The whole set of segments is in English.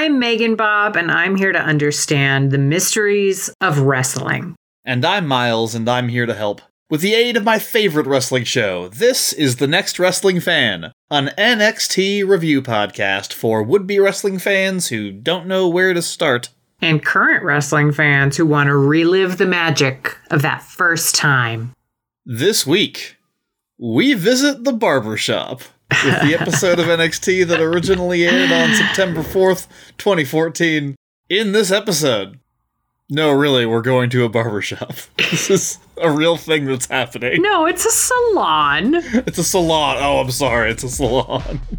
I'm Megan Bob, and I'm here to understand the mysteries of wrestling. And I'm Miles, and I'm here to help. With the aid of my favorite wrestling show, this is The Next Wrestling Fan, an NXT review podcast for would be wrestling fans who don't know where to start. And current wrestling fans who want to relive the magic of that first time. This week, we visit the barbershop with the episode of NXT that originally aired on September 4th, 2014. In this episode, no, really, we're going to a barbershop. this is a real thing that's happening. No, it's a salon. It's a salon. Oh, I'm sorry, it's a salon.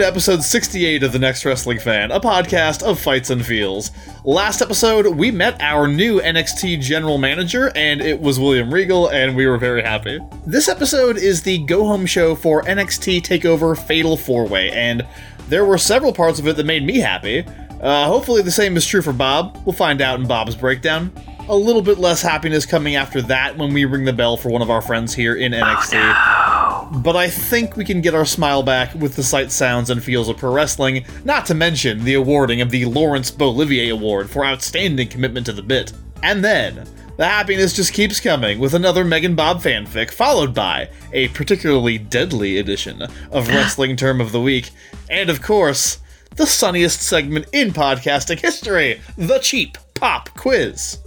to episode 68 of The Next Wrestling Fan, a podcast of fights and feels. Last episode, we met our new NXT general manager, and it was William Regal, and we were very happy. This episode is the go home show for NXT TakeOver Fatal 4 Way, and there were several parts of it that made me happy. Uh, hopefully, the same is true for Bob. We'll find out in Bob's breakdown. A little bit less happiness coming after that when we ring the bell for one of our friends here in NXT. But I think we can get our smile back with the sight, sounds, and feels of pro wrestling, not to mention the awarding of the Lawrence Olivier Award for outstanding commitment to the bit. And then, the happiness just keeps coming with another Megan Bob fanfic, followed by a particularly deadly edition of ah. Wrestling Term of the Week, and of course, the sunniest segment in podcasting history, the Cheap Pop Quiz.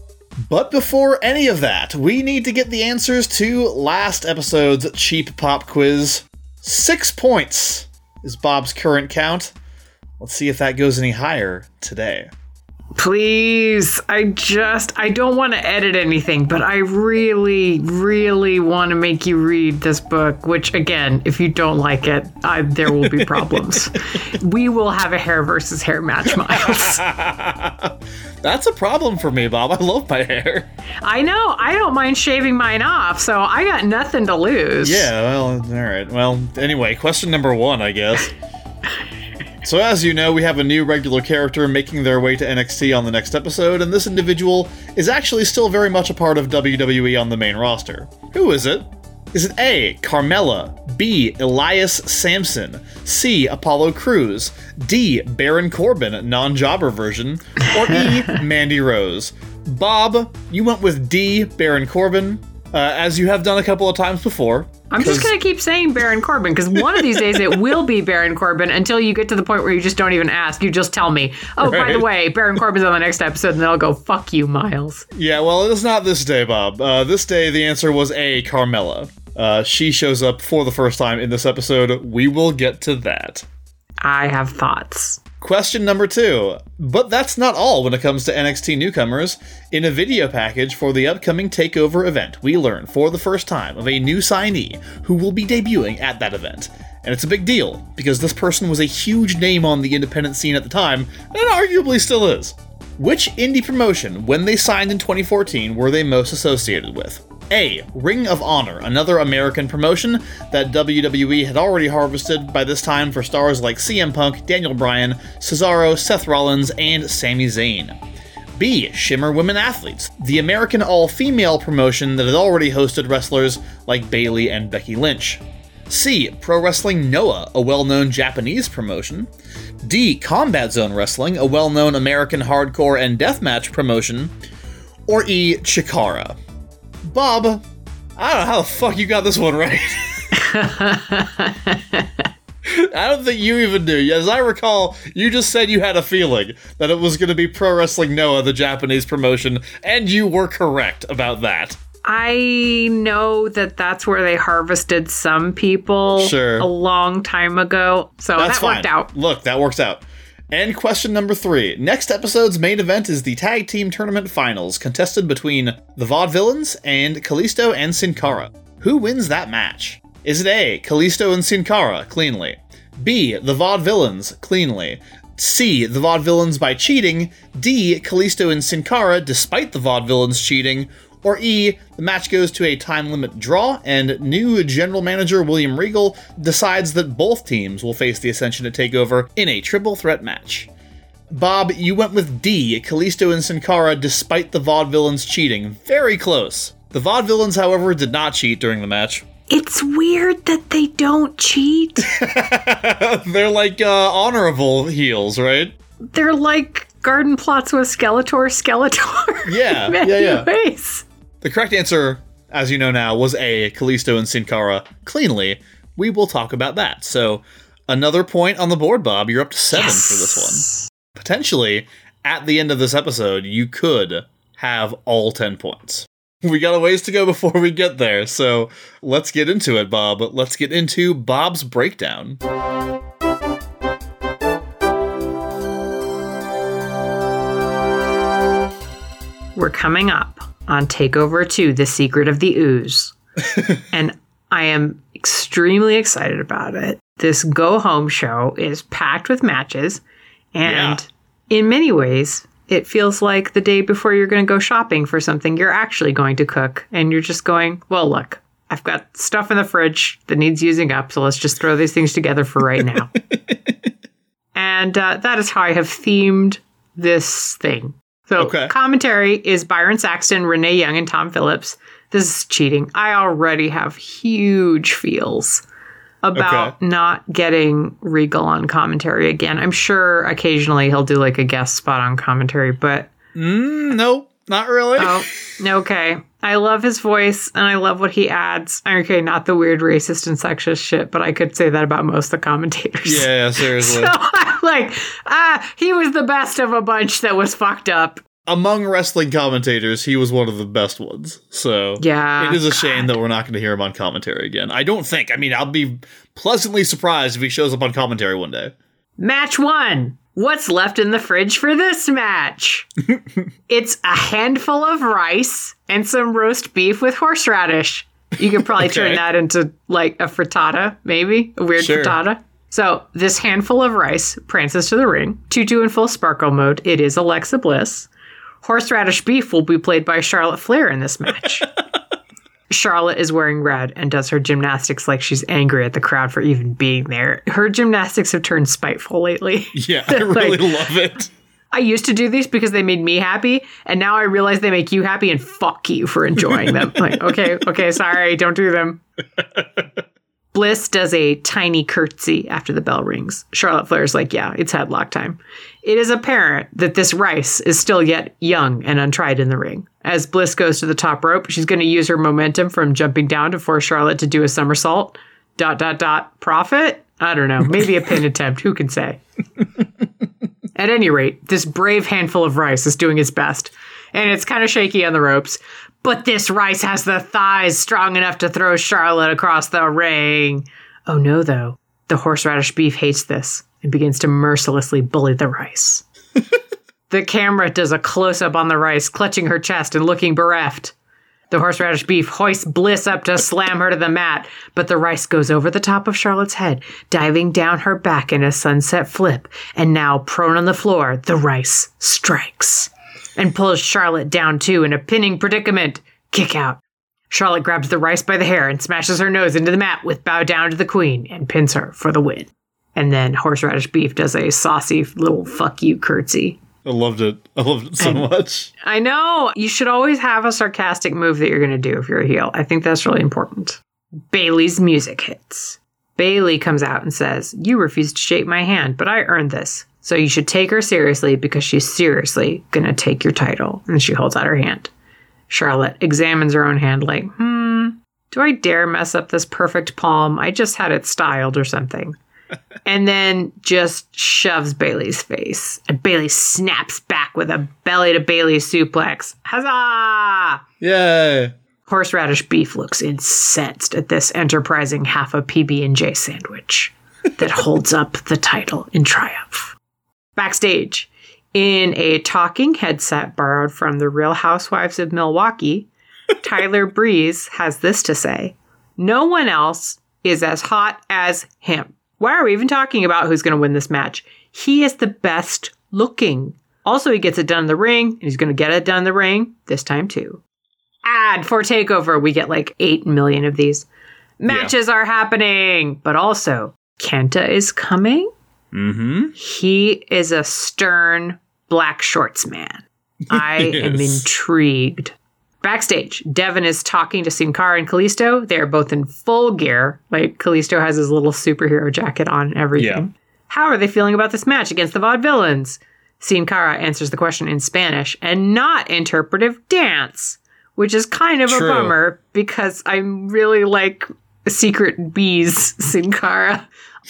But before any of that, we need to get the answers to last episode's cheap pop quiz. Six points is Bob's current count. Let's see if that goes any higher today. Please, I just, I don't want to edit anything, but I really, really want to make you read this book, which, again, if you don't like it, I, there will be problems. we will have a hair versus hair match, Miles. That's a problem for me, Bob. I love my hair. I know. I don't mind shaving mine off, so I got nothing to lose. Yeah, well, all right. Well, anyway, question number one, I guess. So, as you know, we have a new regular character making their way to NXT on the next episode, and this individual is actually still very much a part of WWE on the main roster. Who is it? Is it A. Carmella, B. Elias Samson, C. Apollo Crews, D. Baron Corbin, non jobber version, or E. Mandy Rose? Bob, you went with D. Baron Corbin, uh, as you have done a couple of times before. I'm just going to keep saying Baron Corbin because one of these days it will be Baron Corbin until you get to the point where you just don't even ask. You just tell me, oh, by the way, Baron Corbin's on the next episode, and then I'll go, fuck you, Miles. Yeah, well, it's not this day, Bob. Uh, this day, the answer was A. Carmella. Uh, she shows up for the first time in this episode. We will get to that. I have thoughts. Question number two. But that's not all when it comes to NXT newcomers. In a video package for the upcoming TakeOver event, we learn for the first time of a new signee who will be debuting at that event. And it's a big deal, because this person was a huge name on the independent scene at the time, and arguably still is. Which indie promotion, when they signed in 2014, were they most associated with? A. Ring of Honor, another American promotion that WWE had already harvested by this time for stars like CM Punk, Daniel Bryan, Cesaro, Seth Rollins, and Sami Zayn. B. Shimmer Women Athletes, the American all female promotion that had already hosted wrestlers like Bayley and Becky Lynch. C. Pro Wrestling Noah, a well known Japanese promotion. D. Combat Zone Wrestling, a well known American hardcore and deathmatch promotion. Or E. Chikara. Bob, I don't know how the fuck you got this one right. I don't think you even knew. As I recall, you just said you had a feeling that it was going to be Pro Wrestling Noah, the Japanese promotion, and you were correct about that. I know that that's where they harvested some people Sure. a long time ago. So That's that fine. worked out. Look, that works out. And question number three. Next episode's main event is the Tag Team Tournament Finals, contested between the Vaudevillains and Kalisto and Sin Cara. Who wins that match? Is it A. Kalisto and Sin Cara, cleanly? B. The Vaudevillains, cleanly? C. The Vaudevillains by cheating? D. Kalisto and Sin Cara despite the Vaudevillains cheating? Or E, the match goes to a time limit draw, and new general manager William Regal decides that both teams will face the Ascension to take over in a triple threat match. Bob, you went with D, Kalisto and Sin Cara, despite the Vaudevillains cheating. Very close. The Vaudevillains, however, did not cheat during the match. It's weird that they don't cheat. They're like uh, honorable heels, right? They're like garden plots with Skeletor, Skeletor. Yeah, yeah, yeah. ways. The correct answer, as you know now, was A, Kalisto and Sin Cara cleanly. We will talk about that. So, another point on the board, Bob. You're up to seven for this one. Potentially, at the end of this episode, you could have all 10 points. We got a ways to go before we get there, so let's get into it, Bob. Let's get into Bob's breakdown. We're coming up on Takeover 2 The Secret of the Ooze. and I am extremely excited about it. This go home show is packed with matches, and in many ways, it feels like the day before you're going to go shopping for something you're actually going to cook, and you're just going, well, look, I've got stuff in the fridge that needs using up, so let's just throw these things together for right now. and uh, that is how I have themed this thing. So, Okay. commentary is Byron Saxton, Renee Young, and Tom Phillips. This is cheating. I already have huge feels about Okay. not getting Regal on commentary again. I'm sure occasionally he'll do like a guest spot on commentary, but Mm, no, not really. oh, okay. I love his voice and I love what he adds. Okay, not the weird racist and sexist shit, but I could say that about most of the commentators. yeah, seriously. So I'm like, ah, he was the best of a bunch that was fucked up. Among wrestling commentators, he was one of the best ones. So Yeah, it is a shame that we're not going to hear him on commentary again. I don't think. I mean, I'll be pleasantly surprised if he shows up on commentary one day. Match one. What's left in the fridge for this match? it's a handful of rice and some roast beef with horseradish. You could probably Okay. turn that into like a frittata, maybe a weird Sure. frittata. So this handful of rice prances to the ring. Tutu in full sparkle mode. It is Alexa Bliss. Horseradish beef will be played by Charlotte Flair in this match. Charlotte is wearing red and does her gymnastics like she's angry at the crowd for even being there. Her gymnastics have turned spiteful lately. Yeah, I really love it. I used to do these because they made me happy, and now I realize they make you happy and fuck you for enjoying them. like, okay, okay, sorry, don't do them. Bliss does a tiny curtsy after the bell rings. Charlotte Flair's like, yeah, it's headlock time. It is apparent that this Rice is still yet young and untried in the ring. As Bliss goes to the top rope, she's going to use her momentum from jumping down to force Charlotte to do a somersault. Dot, dot, dot. Profit? I don't know. Maybe a pin attempt. Who can say? At any rate, this brave handful of rice is doing its best, and it's kind of shaky on the ropes. But this rice has the thighs strong enough to throw Charlotte across the ring. Oh no, though. The horseradish beef hates this and begins to mercilessly bully the rice. the camera does a close up on the rice, clutching her chest and looking bereft. The horseradish beef hoists Bliss up to slam her to the mat, but the rice goes over the top of Charlotte's head, diving down her back in a sunset flip. And now, prone on the floor, the rice strikes and pulls Charlotte down too in a pinning predicament. Kick out. Charlotte grabs the rice by the hair and smashes her nose into the mat with bow down to the queen and pins her for the win. And then horseradish beef does a saucy little fuck you curtsy. I loved it. I loved it so And- much. I know. You should always have a sarcastic move that you're going to do if you're a heel. I think that's really important. Bayley's music hits. Bayley comes out and says, You refused to shake my hand, but I earned this. So you should take her seriously because she's seriously going to take your title. And she holds out her hand. Charlotte examines her own hand, like, Hmm, do I dare mess up this perfect palm? I just had it styled or something. and then just shoves Bayley's face. And Bayley snaps back with a belly to Bailey suplex. Huzzah! Yay. Horseradish beef looks incensed at this enterprising half a PB and J sandwich that holds up the title in triumph. Backstage, in a talking headset borrowed from the Real Housewives of Milwaukee, Tyler Breeze has this to say: "No one else is as hot as him. Why are we even talking about who's going to win this match? He is the best looking. Also, he gets it done in the ring, and he's going to get it done in the ring this time too." ad for takeover. We get like 8 million of these. Matches are happening, but also Kenta is coming. Mm-hmm. He is a stern black shorts man. I am intrigued. Backstage, Devin is talking to Sin Cara and Kalisto. They are both in full gear. Like Kalisto has his little superhero jacket on and everything. How are they feeling about this match against the Vaudevillains? Sin Cara answers the question in Spanish and not interpretive dance, which is kind of True. a bummer because I'm really like secret bees, Sin Cara.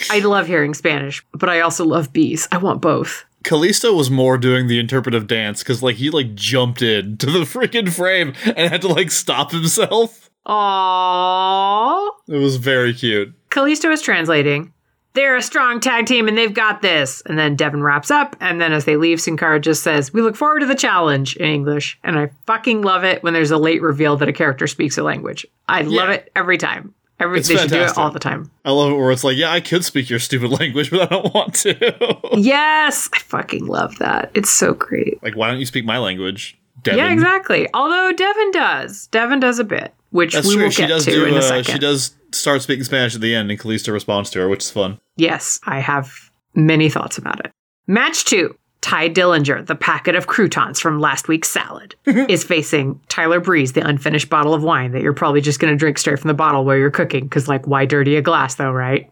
I love hearing Spanish, but I also love bees. I want both. Kalisto was more doing the interpretive dance because like he like jumped in to the freaking frame and had to like stop himself. Aww. It was very cute. Kalisto is translating. They're a strong tag team and they've got this. And then Devin wraps up. And then as they leave, Sin Cara just says, We look forward to the challenge in English. And I fucking love it when there's a late reveal that a character speaks a language. I love Yeah. it every time. Every, It's they should do it all the time. I love it where it's like, yeah, I could speak your stupid language, but I don't want to. Yes. I fucking love that. It's so great. like, why don't you speak my language, Devin? Yeah, exactly. Although Devin does. Devin does a bit, which That's we true. will She get does to do. in a Uh, second. she does start speaking Spanish at the end, and Kalisto responds to her, which is fun. Yes, I have many thoughts about it. Match two. Ty Dillinger, the packet of croutons from last week's salad, is facing Tyler Breeze, the unfinished bottle of wine that you're probably just going to drink straight from the bottle while you're cooking. Because, like, why dirty a glass, though, right?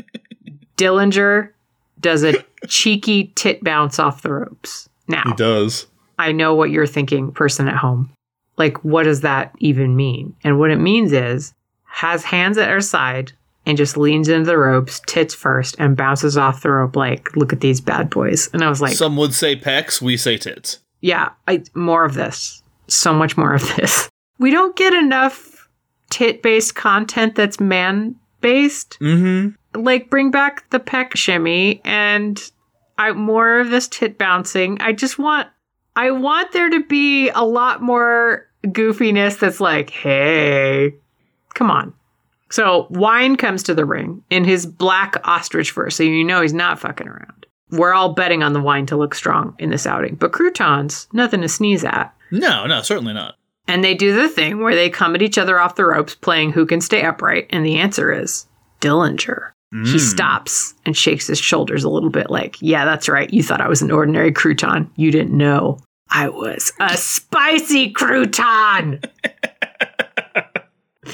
Dillinger does a cheeky tit bounce off the ropes. Now, he does. I know what you're thinking, person at home. Like, what does that even mean? And what it means is has hands at her side and just leans into the ropes, tits first, and bounces off the rope like, look at these bad boys. And I was like, Some would say pecs, we say tits. yeah, I more of this. So much more of this. We don't get enough tit based content that's man based. Mm-hmm. Like bring back the pec shimmy and I more of this tit bouncing. I just want I want there to be a lot more goofiness that's like, hey, come on. So Wine comes to the ring in his black ostrich fur, so you know he's not fucking around. We're all betting on the wine to look strong in this outing, but croutons, nothing to sneeze at. No, no, certainly not. And they do the thing where they come at each other off the ropes playing who can stay upright, and the answer is Dillinger. He mm. stops and shakes his shoulders a little bit, like, Yeah, that's right. You thought I was an ordinary crouton. You didn't know I was a spicy crouton.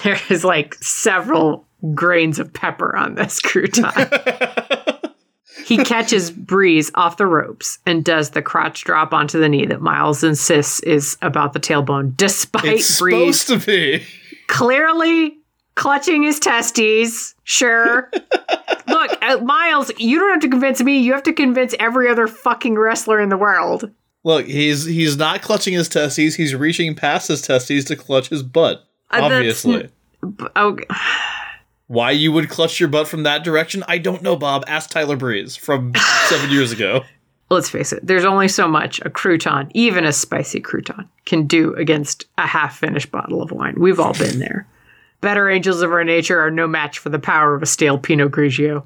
there is like several grains of pepper on this crouton. he catches Breeze off the ropes and does the crotch drop onto the knee that Miles insists is about the tailbone, despite It's Breeze supposed to be. clearly clutching his testes. Sure. Look, uh, Miles, you don't have to convince me. You have to convince every other fucking wrestler in the world. Look, he's he's not clutching his testes. He's reaching past his testes to clutch his butt. Uh, that's- Obviously. Oh, Why you would clutch your butt from that direction, I don't know, Bob. Ask Tyler Breeze from seven years ago. let's face it. There's only so much a crouton, even a spicy crouton, can do against a half-finished bottle of wine. We've all been there. Better angels of our nature are no match for the power of a stale Pinot Grigio.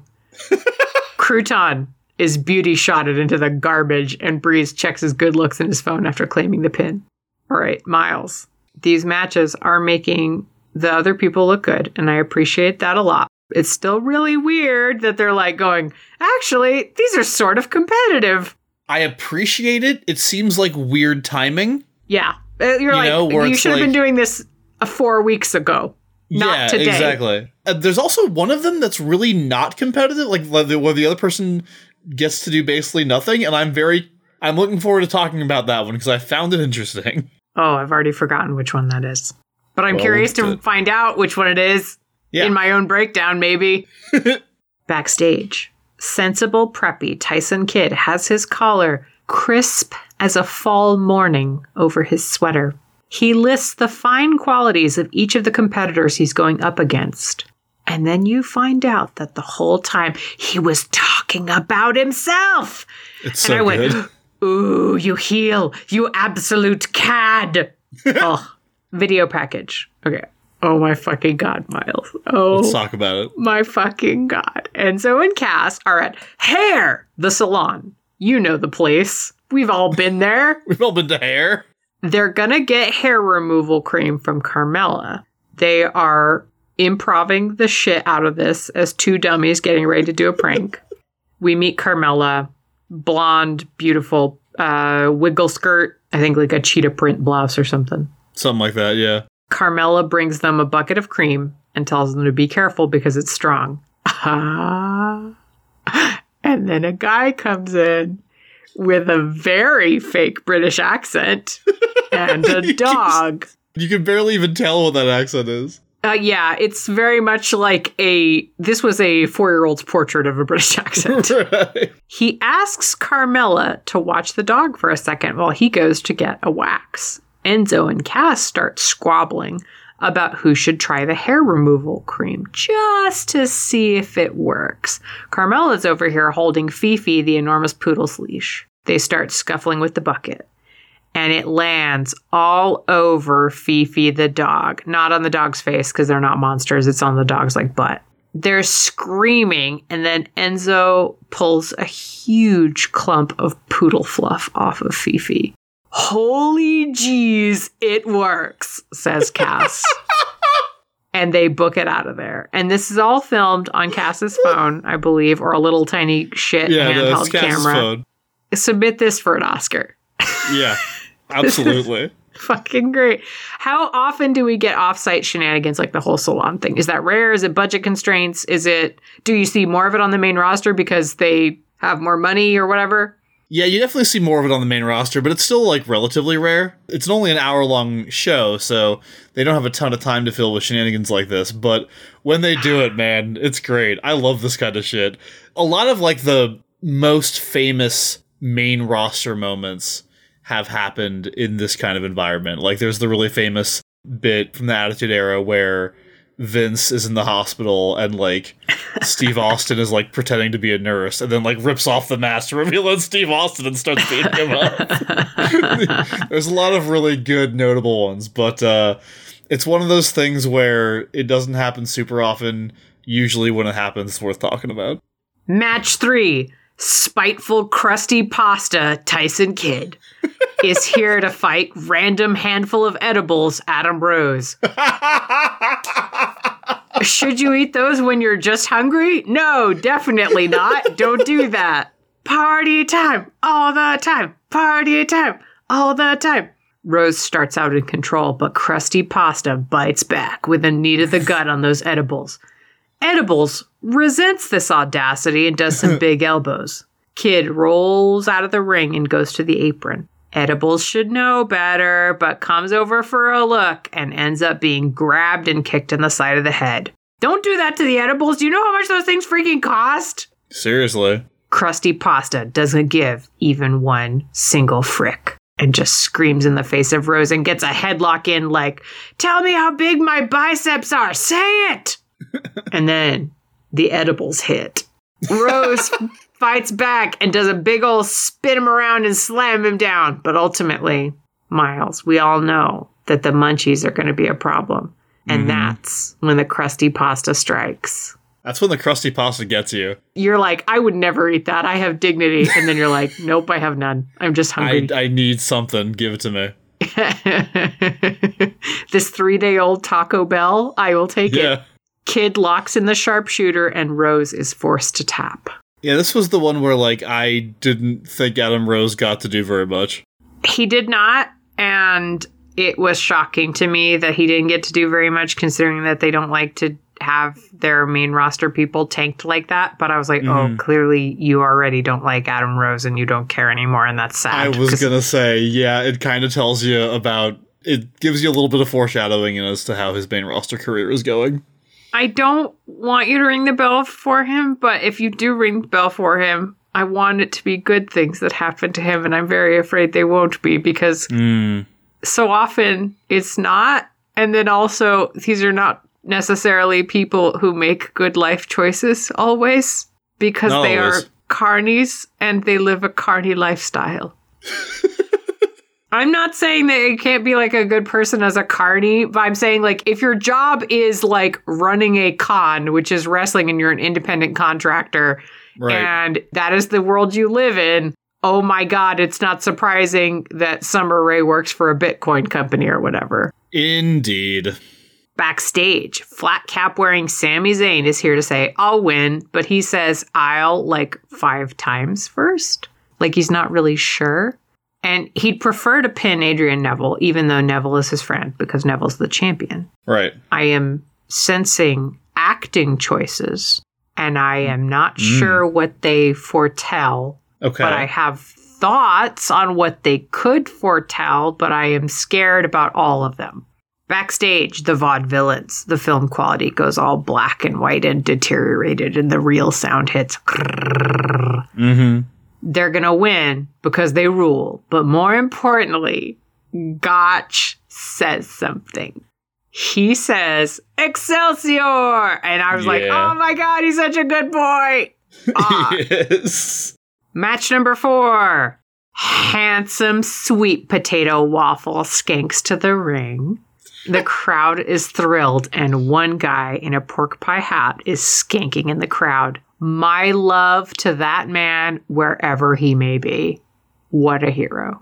Crouton is beauty shotted into the garbage, and Breeze checks his good looks in his phone after claiming the pin. All right, Miles. These matches are making the other people look good, and I appreciate that a lot. It's still really weird that they're like going, actually, these are sort of competitive. I appreciate it. It seems like weird timing. Yeah. Uh, You're like, know, you should have like- been doing this uh, four weeks ago. Not yeah, today. exactly. Uh, there's also one of them that's really not competitive, like where the other person gets to do basically nothing, and I'm very I'm looking forward to talking about that one because I found it interesting. Oh, I've already forgotten which one that is. But I'm Well, curious to find out which one it is Yeah. in my own breakdown, maybe. Backstage, sensible, preppy Tyson Kidd has his collar crisp as a fall morning over his sweater. He lists the fine qualities of each of the competitors he's going up against. And then you find out that the whole time he was talking about himself. It's And so I went, good. Ooh, you heel, you absolute cad. oh, video package. Okay. Oh my fucking god, Miles. Oh Let's talk about it. my fucking god. Enzo and Cass are at Hair, the salon. You know the place. We've all been there. We've all been to hair. They're gonna get hair removal cream from Carmella. They are improving the shit out of this as two dummies getting ready to do a prank. we meet Carmella, blonde, beautiful, uh, wiggle skirt. I think like a cheetah print blouse or something. Something like that, yeah. Carmella brings them a bucket of cream and tells them to be careful because it's strong. and then a guy comes in with a very fake British accent and a dog. You can barely even tell what that accent is. Uh, yeah, it's very much like a. This was a four year old's portrait of a British accent. right. He asks Carmella to watch the dog for a second while he goes to get a wax. Enzo and Cass start squabbling about who should try the hair removal cream just to see if it works. Carmella's over here holding Fifi, the enormous poodle's leash. They start scuffling with the bucket. And it lands all over Fifi the dog. Not on the dog's face because they're not monsters. It's on the dog's like butt. They're screaming, and then Enzo pulls a huge clump of poodle fluff off of Fifi. Holy jeez, it works, says Cass. and they book it out of there. And this is all filmed on Cass's phone, I believe, or a little tiny shit Yeah, handheld camera. phone. Submit this for an Oscar. Yeah, absolutely. Fucking great. How often do we get offsite shenanigans like the whole salon thing? Is that rare? Is it budget constraints? Is it do you see more of it on the main roster because they have more money or whatever? Yeah, you definitely see more of it on the main roster, but it's still like relatively rare. It's only an hour long show, so they don't have a ton of time to fill with shenanigans like this. But when they do it, man, it's great. I love this kind of shit. A lot of like the most famous main roster moments have happened in this kind of environment. Like there's the really famous bit from the Attitude Era where Vince is in the hospital and like Steve Austin is like pretending to be a nurse and then like rips off the mask to reveal it's Steve Austin and starts beating him up. There's a lot of really good notable ones, but uh it's one of those things where it doesn't happen super often. Usually when it happens it's worth talking about. Match three. Spiteful crusty pasta Tyson Kidd is here to fight random handful of edibles Adam Rose. Should you eat those when you're just hungry? No, definitely not. Don't do that. Party time, all the time. Party time, all the time. Rose starts out in control, but Crusty Pasta bites back with a knee to the gut on those edibles. Edibles resents this audacity and does some big elbows. Kidd rolls out of the ring and goes to the apron. Edibles should know better, but comes over for a look and ends up being grabbed and kicked in the side of the head. Don't do that to the edibles. Do you know how much those things freaking cost? Seriously. Crusty Pasta doesn't give even one single frick and just screams in the face of Rose and gets a headlock in, like, Tell me how big my biceps are. Say it. and then the edibles hit. Rose fights back and does a big old spin him around and slam him down. But ultimately, Miles, we all know that the munchies are going to be a problem. And mm-hmm. that's when the crusty pasta strikes. That's when the crusty pasta gets you. You're like, I would never eat that. I have dignity. And then you're like, nope, I have none. I'm just hungry. I need something. Give it to me. this three day old Taco Bell, I will take it. Kidd locks in the sharpshooter and Rose is forced to tap. Yeah, this was the one where like I didn't think Adam Rose got to do very much. He did not, and it was shocking to me that he didn't get to do very much considering that they don't like to have their main roster people tanked like that. But I was like, oh, mm-hmm. clearly you already don't like Adam Rose and you don't care anymore, and that's sad. I was gonna say, yeah, it kind of tells you about. It gives you a little bit of foreshadowing as to how his main roster career is going. I don't want you to ring the bell for him, but if you do ring the bell for him, I want it to be good things that happen to him, and I'm very afraid they won't be because hmm. so often it's not. And then also, these are not necessarily people who make good life choices always because Not they always. are carnies and they live a carny lifestyle. I'm not saying that you can't be like a good person as a carny, but I'm saying like if your job is like running a con, which is wrestling, and you're an independent contractor, Right. and that is the world you live in. Oh my God, it's not surprising that Summer Rae works for a Bitcoin company or whatever. Indeed. Backstage, flat cap wearing Sami Zayn is here to say, I'll win, but he says, I'll like five times first. Like he's not really sure. And he'd prefer to pin Adrian Neville, even though Neville is his friend, because Neville's the champion. Right. I am sensing acting choices, and I am not sure what they foretell, Okay. but I have thoughts on what they could foretell, but I am scared about all of them. Backstage, the vaudevillains, the film quality goes all black and white and deteriorated, and the real sound hits. mm-hmm. They're gonna win because they rule. But more importantly, Gotch says something. He says, Excelsior! And I was like, oh my god, he's such a good boy. Ah. yes. Match number four. Handsome sweet potato waffle skanks to the ring. The crowd is thrilled, and one guy in a pork pie hat is skanking in the crowd. My love to that man, wherever he may be. What a hero.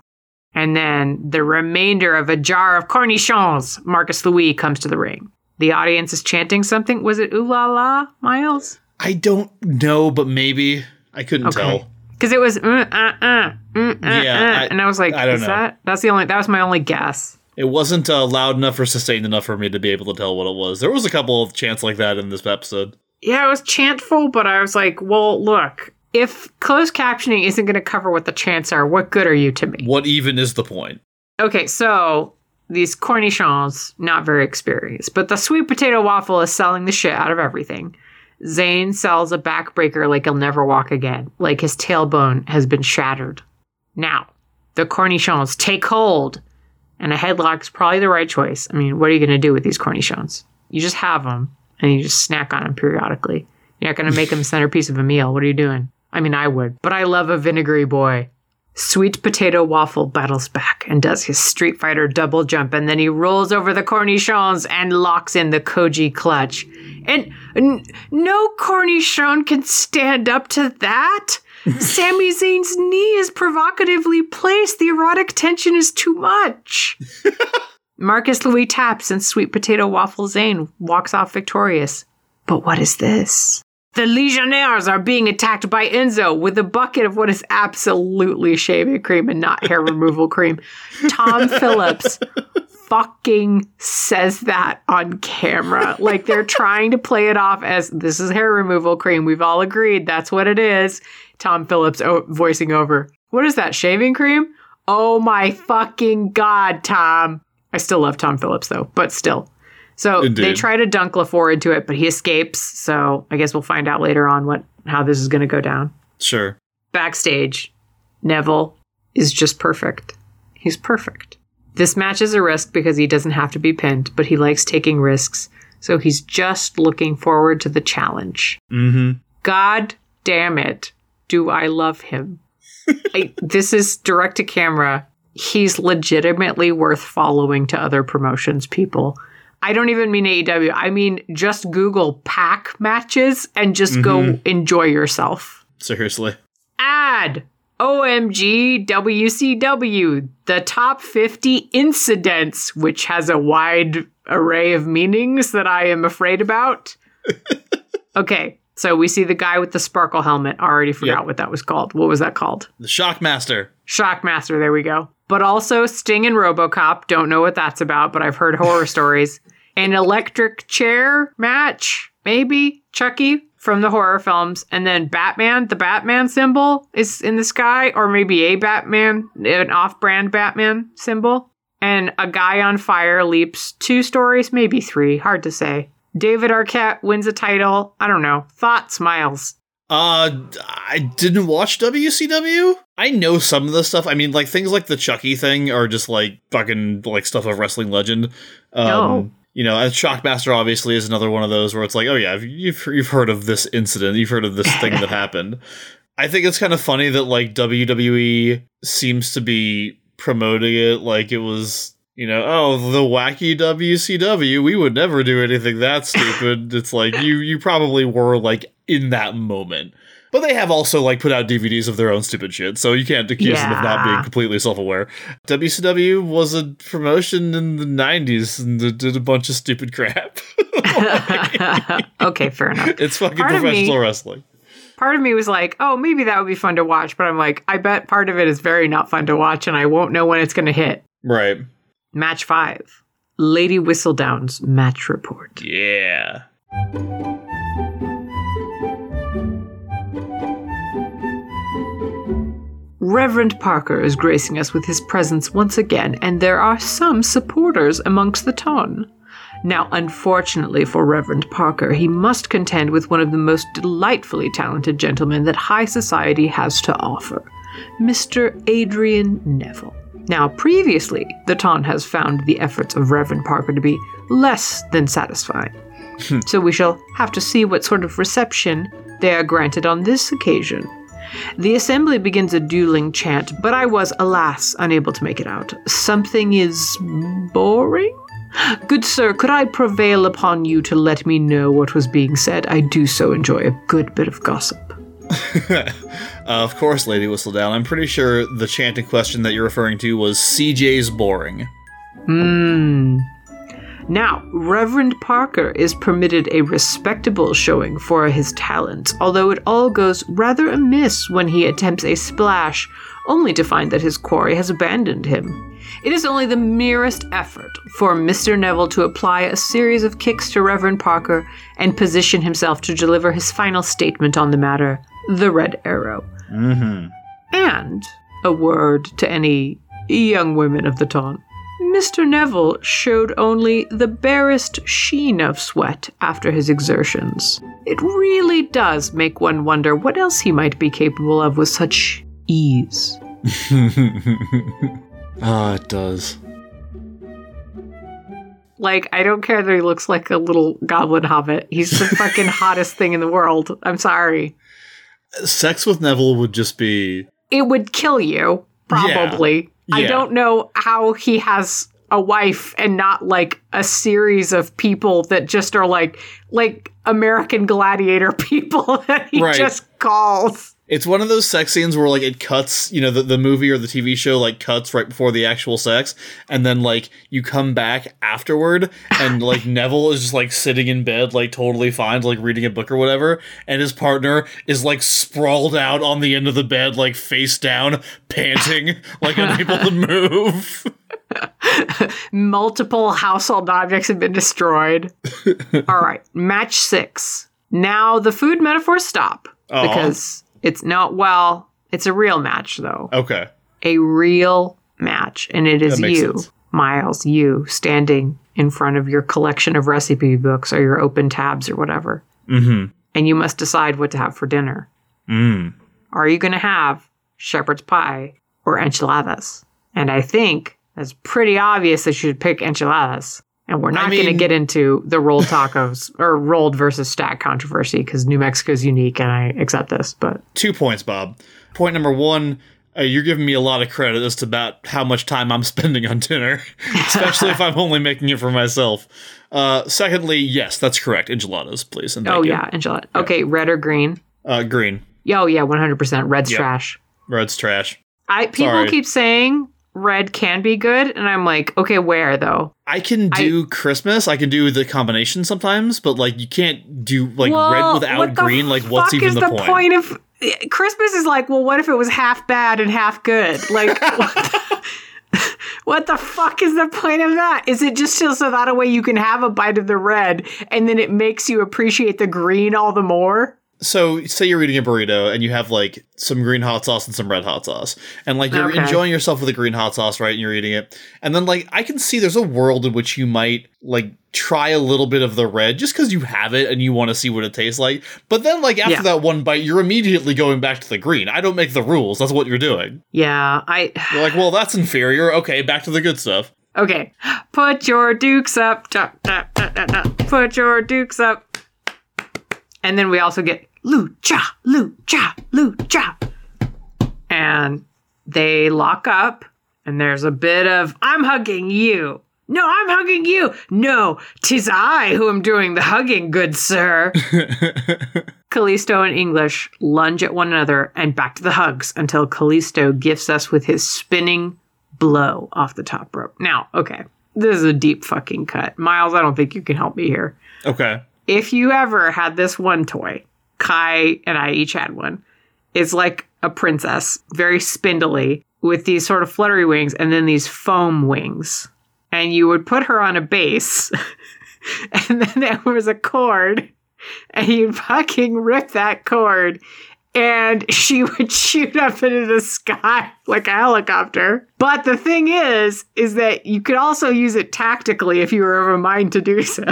And then the remainder of a jar of cornichons, Marcus Louis comes to the ring. The audience is chanting something. Was it ooh la la, Miles? I don't know, but maybe I couldn't Okay. tell. Because it was uh, uh, uh, mm, uh, Yeah, uh, I- and I was like, I don't is know. that that's the only that was my only guess. It wasn't uh, loud enough or sustained enough for me to be able to tell what it was. There was a couple of chants like that in this episode. Yeah, it was chantful, but I was like, well, look, if closed captioning isn't going to cover what the chants are, what good are you to me? What even is the point? Okay, so these cornichons, not very experienced, but the sweet potato waffle is selling the shit out of everything. Zayn sells a backbreaker like he'll never walk again, like his tailbone has been shattered. Now, the cornichons take hold, and a headlock's probably the right choice. I mean, what are you going to do with these cornichons? You just have them, and you just snack on them periodically. You're not going to make them centerpiece of a meal. What are you doing? I mean, I would, but I love a vinegary boy. Sweet Potato Waffle battles back and does his Street Fighter double jump, and then he rolls over the cornichons and locks in the Koji clutch. And n- no cornichon can stand up to that. Sami Zayn's knee is provocatively placed. The erotic tension is too much. Marcus Louis taps, and Sweet Potato Waffle Zayn walks off victorious. But what is this? The Legionnaires are being attacked by Enzo with a bucket of what is absolutely shaving cream and not hair removal cream. Tom Phillips fucking says that on camera. Like they're trying to play it off as this is hair removal cream. We've all agreed that's what it is. Tom Phillips o- voicing over. What is that, shaving cream? Oh my fucking god, Tom. I still love Tom Phillips though, but still. So they try to dunk Lefort into it, but he escapes. So I guess we'll find out later on what how this is going to go down. Sure. Backstage, Neville is just perfect. He's perfect. This match is a risk because he doesn't have to be pinned, but he likes taking risks. So he's just looking forward to the challenge. Mm-hmm. God damn it, do I love him. I, this is direct to camera. He's legitimately worth following to other promotions, people. I don't even mean AEW. I mean just Google PAC matches and just go enjoy yourself. Seriously. Ad OMG WCW, the top 50 incidents, which has a wide array of meanings that I am afraid about. okay, so we see the guy with the sparkle helmet. I already forgot Yep. what that was called. What was that called? The Shockmaster. Shockmaster, there we go. But also Sting and Robocop. Don't know what that's about, but I've heard horror stories. An electric chair match, maybe Chucky from the horror films, and then Batman. The Batman symbol is in the sky, or maybe a Batman, an off-brand Batman symbol. And a guy on fire leaps two stories, maybe three, hard to say. David Arquette wins a title. I don't know. Thoughts, Miles? Uh, I didn't watch WCW. I know some of the stuff. I mean, like things like the Chucky thing are just like fucking like stuff of wrestling legend. Um, No. You know, and Shockmaster obviously is another one of those where it's like, oh yeah, you've you've heard of this incident, you've heard of this thing that happened. I think it's kind of funny that like WWE seems to be promoting it like it was, you know, oh the wacky WCW. We would never do anything that stupid. it's like you you probably were like in that moment. But they have also like put out DVDs of their own stupid shit, so you can't accuse them of not being completely self-aware. WCW was a promotion in the '90s and did a bunch of stupid crap. okay, fair enough. it's fucking Part of me- professional wrestling. Part of me was like, oh, maybe that would be fun to watch, but I'm like, I bet part of it is very not fun to watch, and I won't know when it's going to hit. Right. Match five Lady Whistledown's match report. Yeah. Reverend Parker is gracing us with his presence once again, and there are some supporters amongst the ton. Now, unfortunately for Reverend Parker, he must contend with one of the most delightfully talented gentlemen that high society has to offer Mr. Adrian Neville. Now, previously, the Ton has found the efforts of Reverend Parker to be less than satisfying. Hmm. so we shall have to see what sort of reception they are granted on this occasion. The assembly begins a dueling chant, but I was, alas, unable to make it out. Something is boring? Good sir, could I prevail upon you to let me know what was being said? I do so enjoy a good bit of gossip. Uh, of course, Lady Whistledown. I'm pretty sure the chanting question that you're referring to was CJ's boring. Hmm. Now, Reverend Parker is permitted a respectable showing for his talents, although it all goes rather amiss when he attempts a splash, only to find that his quarry has abandoned him. It is only the merest effort for Mr. Neville to apply a series of kicks to Reverend Parker and position himself to deliver his final statement on the matter the Red Arrow. Mm-hmm. And a word to any young women of the ton. Mr. Neville showed only the barest sheen of sweat after his exertions. It really does make one wonder what else he might be capable of with such ease. Ah, it does. Like, I don't care that he looks like a little goblin hobbit. He's the fucking hottest thing in the world. I'm sorry. Sex with Neville would just be. It would kill you, probably. I Yeah. don't know how he has a wife and not like a series of people that just are like like American gladiator people that he Right. just calls. It's one of those sex scenes where like it cuts, you know, the, the movie or the TV show like cuts right before the actual sex, and then like you come back afterward, and like Neville is just like sitting in bed, like totally fine, like reading a book or whatever, and his partner is like sprawled out on the end of the bed, like face down, panting, like unable to move. Multiple household objects have been destroyed. All right, match 6. Now the food metaphors stop Aw. because it's not well, it's a real match though. Okay. a real match, and it is you, sense. Miles, you standing in front of your collection of recipe books or your open tabs or whatever, Mm-hmm. and you must decide what to have for dinner. Mm. Are you going to have shepherd's pie or enchiladas? And I think it's pretty obvious that you should pick enchiladas. And we're not going to get into the rolled tacos or rolled versus stack controversy because New Mexico is unique and I accept this. But Two points, Bob. Point number one. Uh, you're giving me a lot of credit as to about how much time I'm spending on dinner, especially if I'm only making it for myself. Uh, secondly, yes, that's correct. Enchiladas, please. And oh, you. yeah, enchilada. Okay, red or green? Uh, green. Oh, yeah, 100%. Red's Yep. trash. Red's trash. I people Sorry. keep saying red can be good, and I'm like, okay, where though? I can do Christmas. I can do the combination sometimes, but like you can't do like red without green. Like, what's even is the, the point? of Christmas? Is like, well, what if it was half bad and half good? Like, what, the, what the fuck is the point of that? Is it just so that a way you can have a bite of the red, and then it makes you appreciate the green all the more? So, say you're eating a burrito and you have like some green hot sauce and some red hot sauce, and like you're Okay. enjoying yourself with the green hot sauce, right? And you're eating it, and then like I can see there's a world in which you might like try a little bit of the red just because you have it and you want to see what it tastes like. But then, like after Yeah. that one bite, you're immediately going back to the green. I don't make the rules. That's what you're doing. Yeah, I You're like, well, that's inferior. Okay, back to the good stuff. Okay. Put your dukes up. Da, da, da. Put your dukes up. And then we also get lucha, lucha, lucha. And they lock up, and there's a bit of I'm hugging you. No, I'm hugging you. No, 'tis I who am doing the hugging, good sir. Kalisto and English lunge at one another and back to the hugs until Kalisto gifts us with his spinning blow off the top rope. Now, okay, this is a deep fucking cut. Miles, I don't think you can help me here. Okay. If you ever had this one toy, Kai and I each had one. It's like a princess, very spindly, with these sort of fluttery wings and then these foam wings. And you would put her on a base, and then there was a cord, and you'd fucking rip that cord, and she would shoot up into the sky like a helicopter. But the thing is, is that you could also use it tactically if you were of a mind to do so.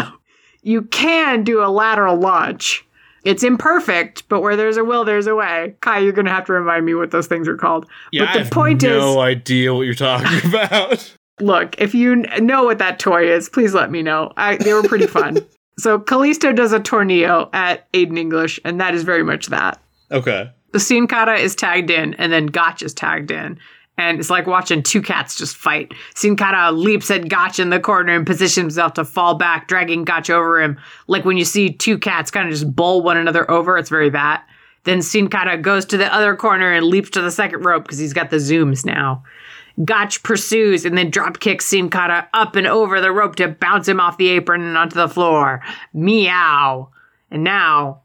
You can do a lateral launch. It's imperfect, but where there's a will, there's a way. Kai, you're gonna have to remind me what those things are called. Yeah, but the point is. I have point no is, idea what you're talking about. look, if you know what that toy is, please let me know. I, they were pretty fun. so Kalisto does a tornillo at Aiden English, and that is very much that. Okay. The Sin Cara is tagged in, and then Gotch is tagged in. And it's like watching two cats just fight. Sin Cara leaps at Gotch in the corner and positions himself to fall back, dragging Gotch over him. Like when you see two cats kind of just bowl one another over, it's very that. Then Sin Cara goes to the other corner and leaps to the second rope because he's got the zooms now. Gotch pursues and then drop kicks Sin Cara up and over the rope to bounce him off the apron and onto the floor. Meow. And now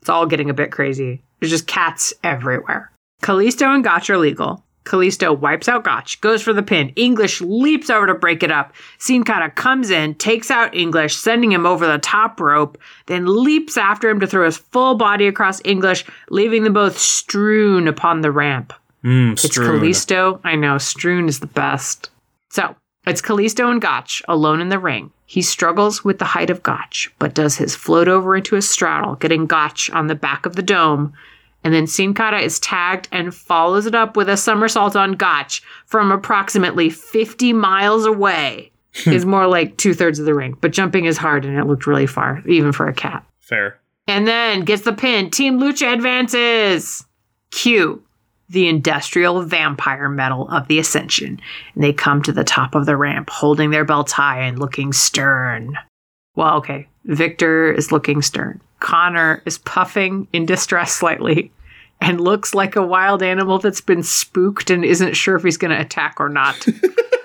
it's all getting a bit crazy. There's just cats everywhere. Kalisto and Gotch are legal. Kalisto wipes out Gotch, goes for the pin. English leaps over to break it up. Sin Cara comes in, takes out English, sending him over the top rope, then leaps after him to throw his full body across English, leaving them both strewn upon the ramp. Mm, It's. Kalisto. I know, strewn is the best. So, it's Kalisto and Gotch alone in the ring. He struggles with the height of Gotch, but does his float over into a straddle, getting Gotch on the back of the dome. And then Sin is tagged and follows it up with a somersault on Gotch from approximately 50 miles away. Hmm. is more like two thirds of the ring, but jumping is hard and it looked really far, even for a cat. Fair. And then gets the pin. Team Lucha advances. Cue the industrial vampire medal of the Ascension. And they come to the top of the ramp, holding their belts high and looking stern. Well, okay. Victor is looking stern. Connor is puffing in distress slightly and looks like a wild animal that's been spooked and isn't sure if he's going to attack or not.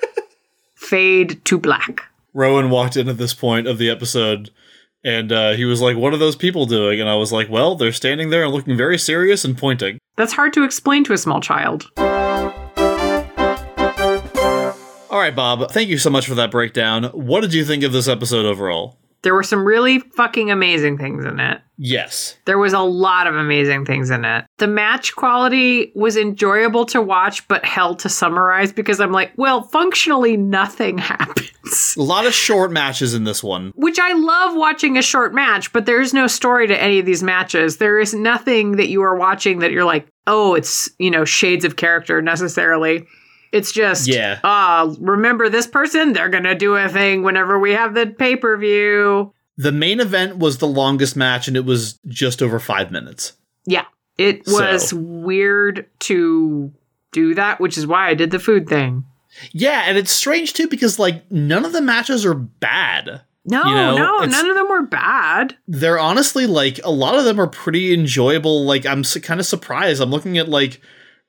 Fade to black. Rowan walked in at this point of the episode and uh, he was like, What are those people doing? And I was like, Well, they're standing there and looking very serious and pointing. That's hard to explain to a small child. All right, Bob, thank you so much for that breakdown. What did you think of this episode overall? There were some really fucking amazing things in it. Yes. There was a lot of amazing things in it. The match quality was enjoyable to watch, but hell to summarize because I'm like, well, functionally nothing happens. A lot of short matches in this one. Which I love watching a short match, but there's no story to any of these matches. There is nothing that you are watching that you're like, oh, it's, you know, shades of character necessarily. It's just, Yeah. uh, remember this person? They're going to do a thing whenever we have the pay per view. The main event was the longest match and it was just over five minutes. Yeah, it was So- weird to do that, which is why I did the food thing. Yeah, and it's strange too because, like, none of the matches are bad. No, You know, no, none of them were bad. they're honestly like a lot of them are pretty enjoyable. Like I'm su- kind of surprised. I'm looking at like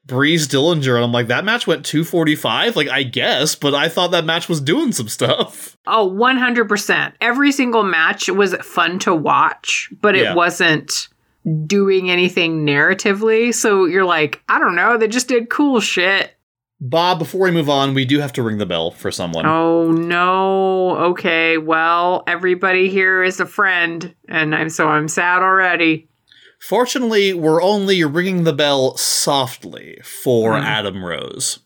Breeze Dillinger and I'm like that match went 245. Like I guess, but I thought that match was doing some stuff. Oh, 100%. Every single match was fun to watch, but it Yeah. wasn't doing anything narratively. So you're like, I don't know, they just did cool shit. Bob, before we move on, we do have to ring the bell for someone. Oh no. Okay, well, everybody here is a friend, and I'm so I'm sad already. Fortunately, we're only ringing the bell softly for Mm. Adam Rose.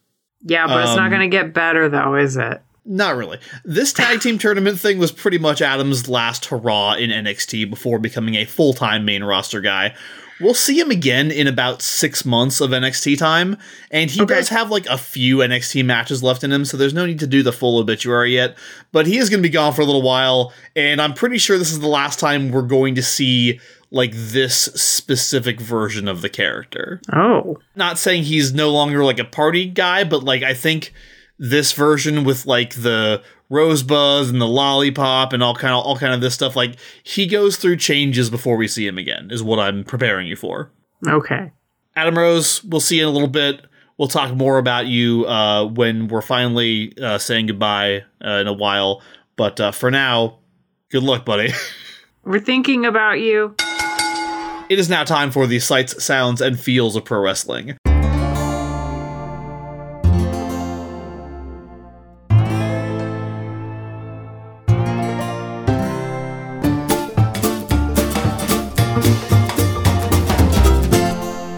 Yeah, but it's not Um, going to get better though, is it? Not really. This tag team tournament thing was pretty much Adam's last hurrah in NXT before becoming a full time main roster guy. We'll see him again in about six months of NXT time, and he Okay. does have like a few NXT matches left in him, so there's no need to do the full obituary yet. But he is going to be gone for a little while, and I'm pretty sure this is the last time we're going to see like this specific version of the character Oh. not saying he's no longer like a party guy, but like I think this version with like the rosebuds and the lollipop and all kind of all kind of this stuff. Like he goes through changes before we see him again. Is what I'm preparing you for. Okay. Adam Rose, we'll see you in a little bit. We'll talk more about you uh, when we're finally uh, saying goodbye uh, in a while. But uh, for now, good luck, buddy. We're thinking about you. It is now time for the sights, sounds, and feels of pro wrestling.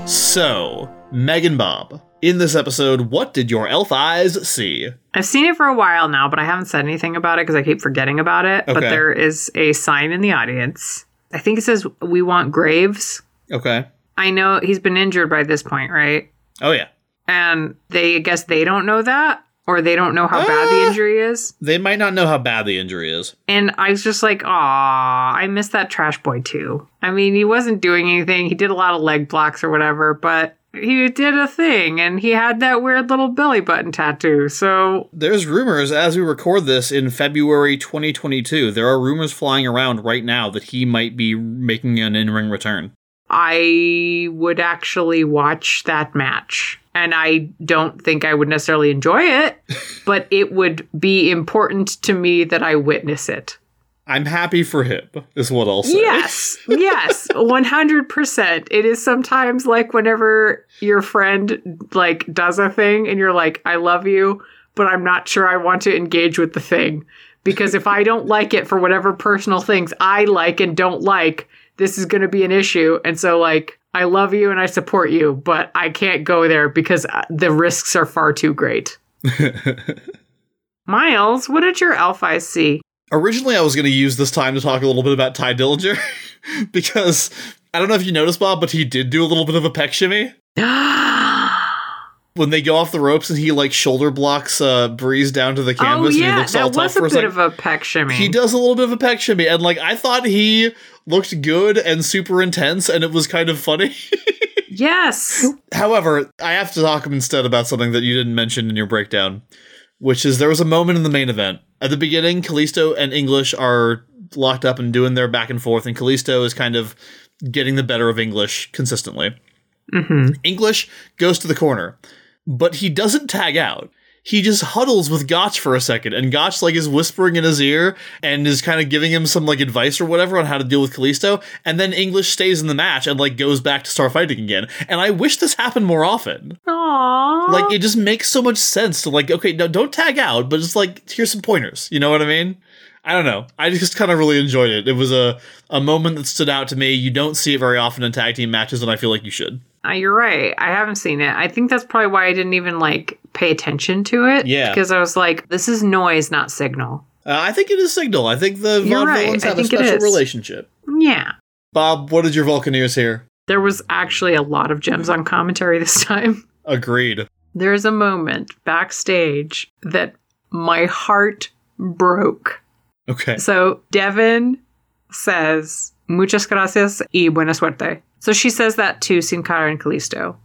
So, Megan Bob, in this episode, what did your elf eyes see? I've seen it for a while now, but I haven't said anything about it because I keep forgetting about it. But there is a sign in the audience. I think it says, We want Graves. Okay. I know he's been injured by this point, right? Oh, yeah. And they, I guess they don't know that, or they don't know how bad the Ah. injury is. They might not know how bad the injury is. And I was just like, aw, I miss that trash boy too. I mean, he wasn't doing anything. He did a lot of leg blocks or whatever, but he did a thing and he had that weird little belly button tattoo. So There's rumors as we record this in February 2022. There are rumors flying around right now that he might be making an in ring return. I would actually watch that match. And I don't think I would necessarily enjoy it, but it would be important to me that I witness it. I'm happy for him, is what I'll say. Yes, yes, 100%. It is sometimes like whenever your friend like does a thing and you're like, "I love you, but I'm not sure I want to engage with the thing." Because if I don't like it for whatever personal things I like and don't like, this is going to be an issue. And so like I love you and I support you, but I can't go there because uh, the risks are far too great. Miles, what did your elf eyes see? Originally, I was going to use this time to talk a little bit about Ty Dillinger because I don't know if you noticed, Bob, but he did do a little bit of a pec shimmy when they go off the ropes and he like shoulder blocks uh, Breeze down to the oh canvas and he yeah, looks all tough for a a bit of a pec shimmy. he does a little bit of a pec shimmy, and like I thought he looked good and super intense, and it was kind of funny. Yes. However, I have to talk instead about something that you didn't mention in your breakdown, which is there was a moment in the main event. At the beginning, Kalisto and English are locked up and doing their back and forth, and Kalisto is kind of getting the better of English consistently. hmm English goes to the corner, but he doesn't tag out. He just huddles with Gotch for a second, and Gotch like is whispering in his ear and is kind of giving him some like advice or whatever on how to deal with Kalisto. And then English stays in the match and like goes back to start fighting again. And I wish this happened more often. Aww. Like it just makes so much sense to like okay, no, don't tag out, but just like here's some pointers. You know what I mean? I don't know. I just kind of really enjoyed it. It was a a moment that stood out to me. You don't see it very often in tag team matches, and I feel like you should. Uh, you're right. I haven't seen it. I think that's probably why I didn't even like pay attention to it. Yeah. Because I was like, this is noise, not signal. Uh, I think it is Signal. I think the Von right. villains have a special relationship. Yeah. Bob, what did your Vulcaneers hear? There was actually a lot of gems on commentary this time. Agreed. There's a moment backstage that my heart broke. Okay. So Devin says, Muchas gracias y buena suerte. So she says that to Sin Cara and Kalisto.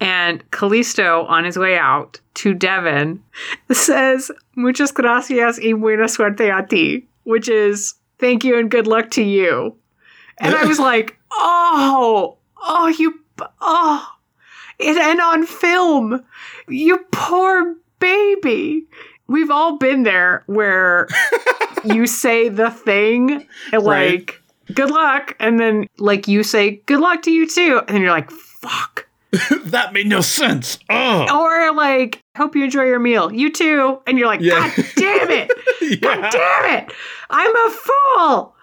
And Kalisto, on his way out to Devin, says, Muchas gracias y buena suerte a ti, which is thank you and good luck to you. And I was like, oh, oh, you, oh, it, and on film, you poor baby. We've all been there where you say the thing and Right. like, good luck. And then like you say, good luck to you too. And then you're like, fuck. that made no sense. Oh. Or like, hope you enjoy your meal. You too. And you're like, Yeah. God damn it. God damn it. I'm a fool.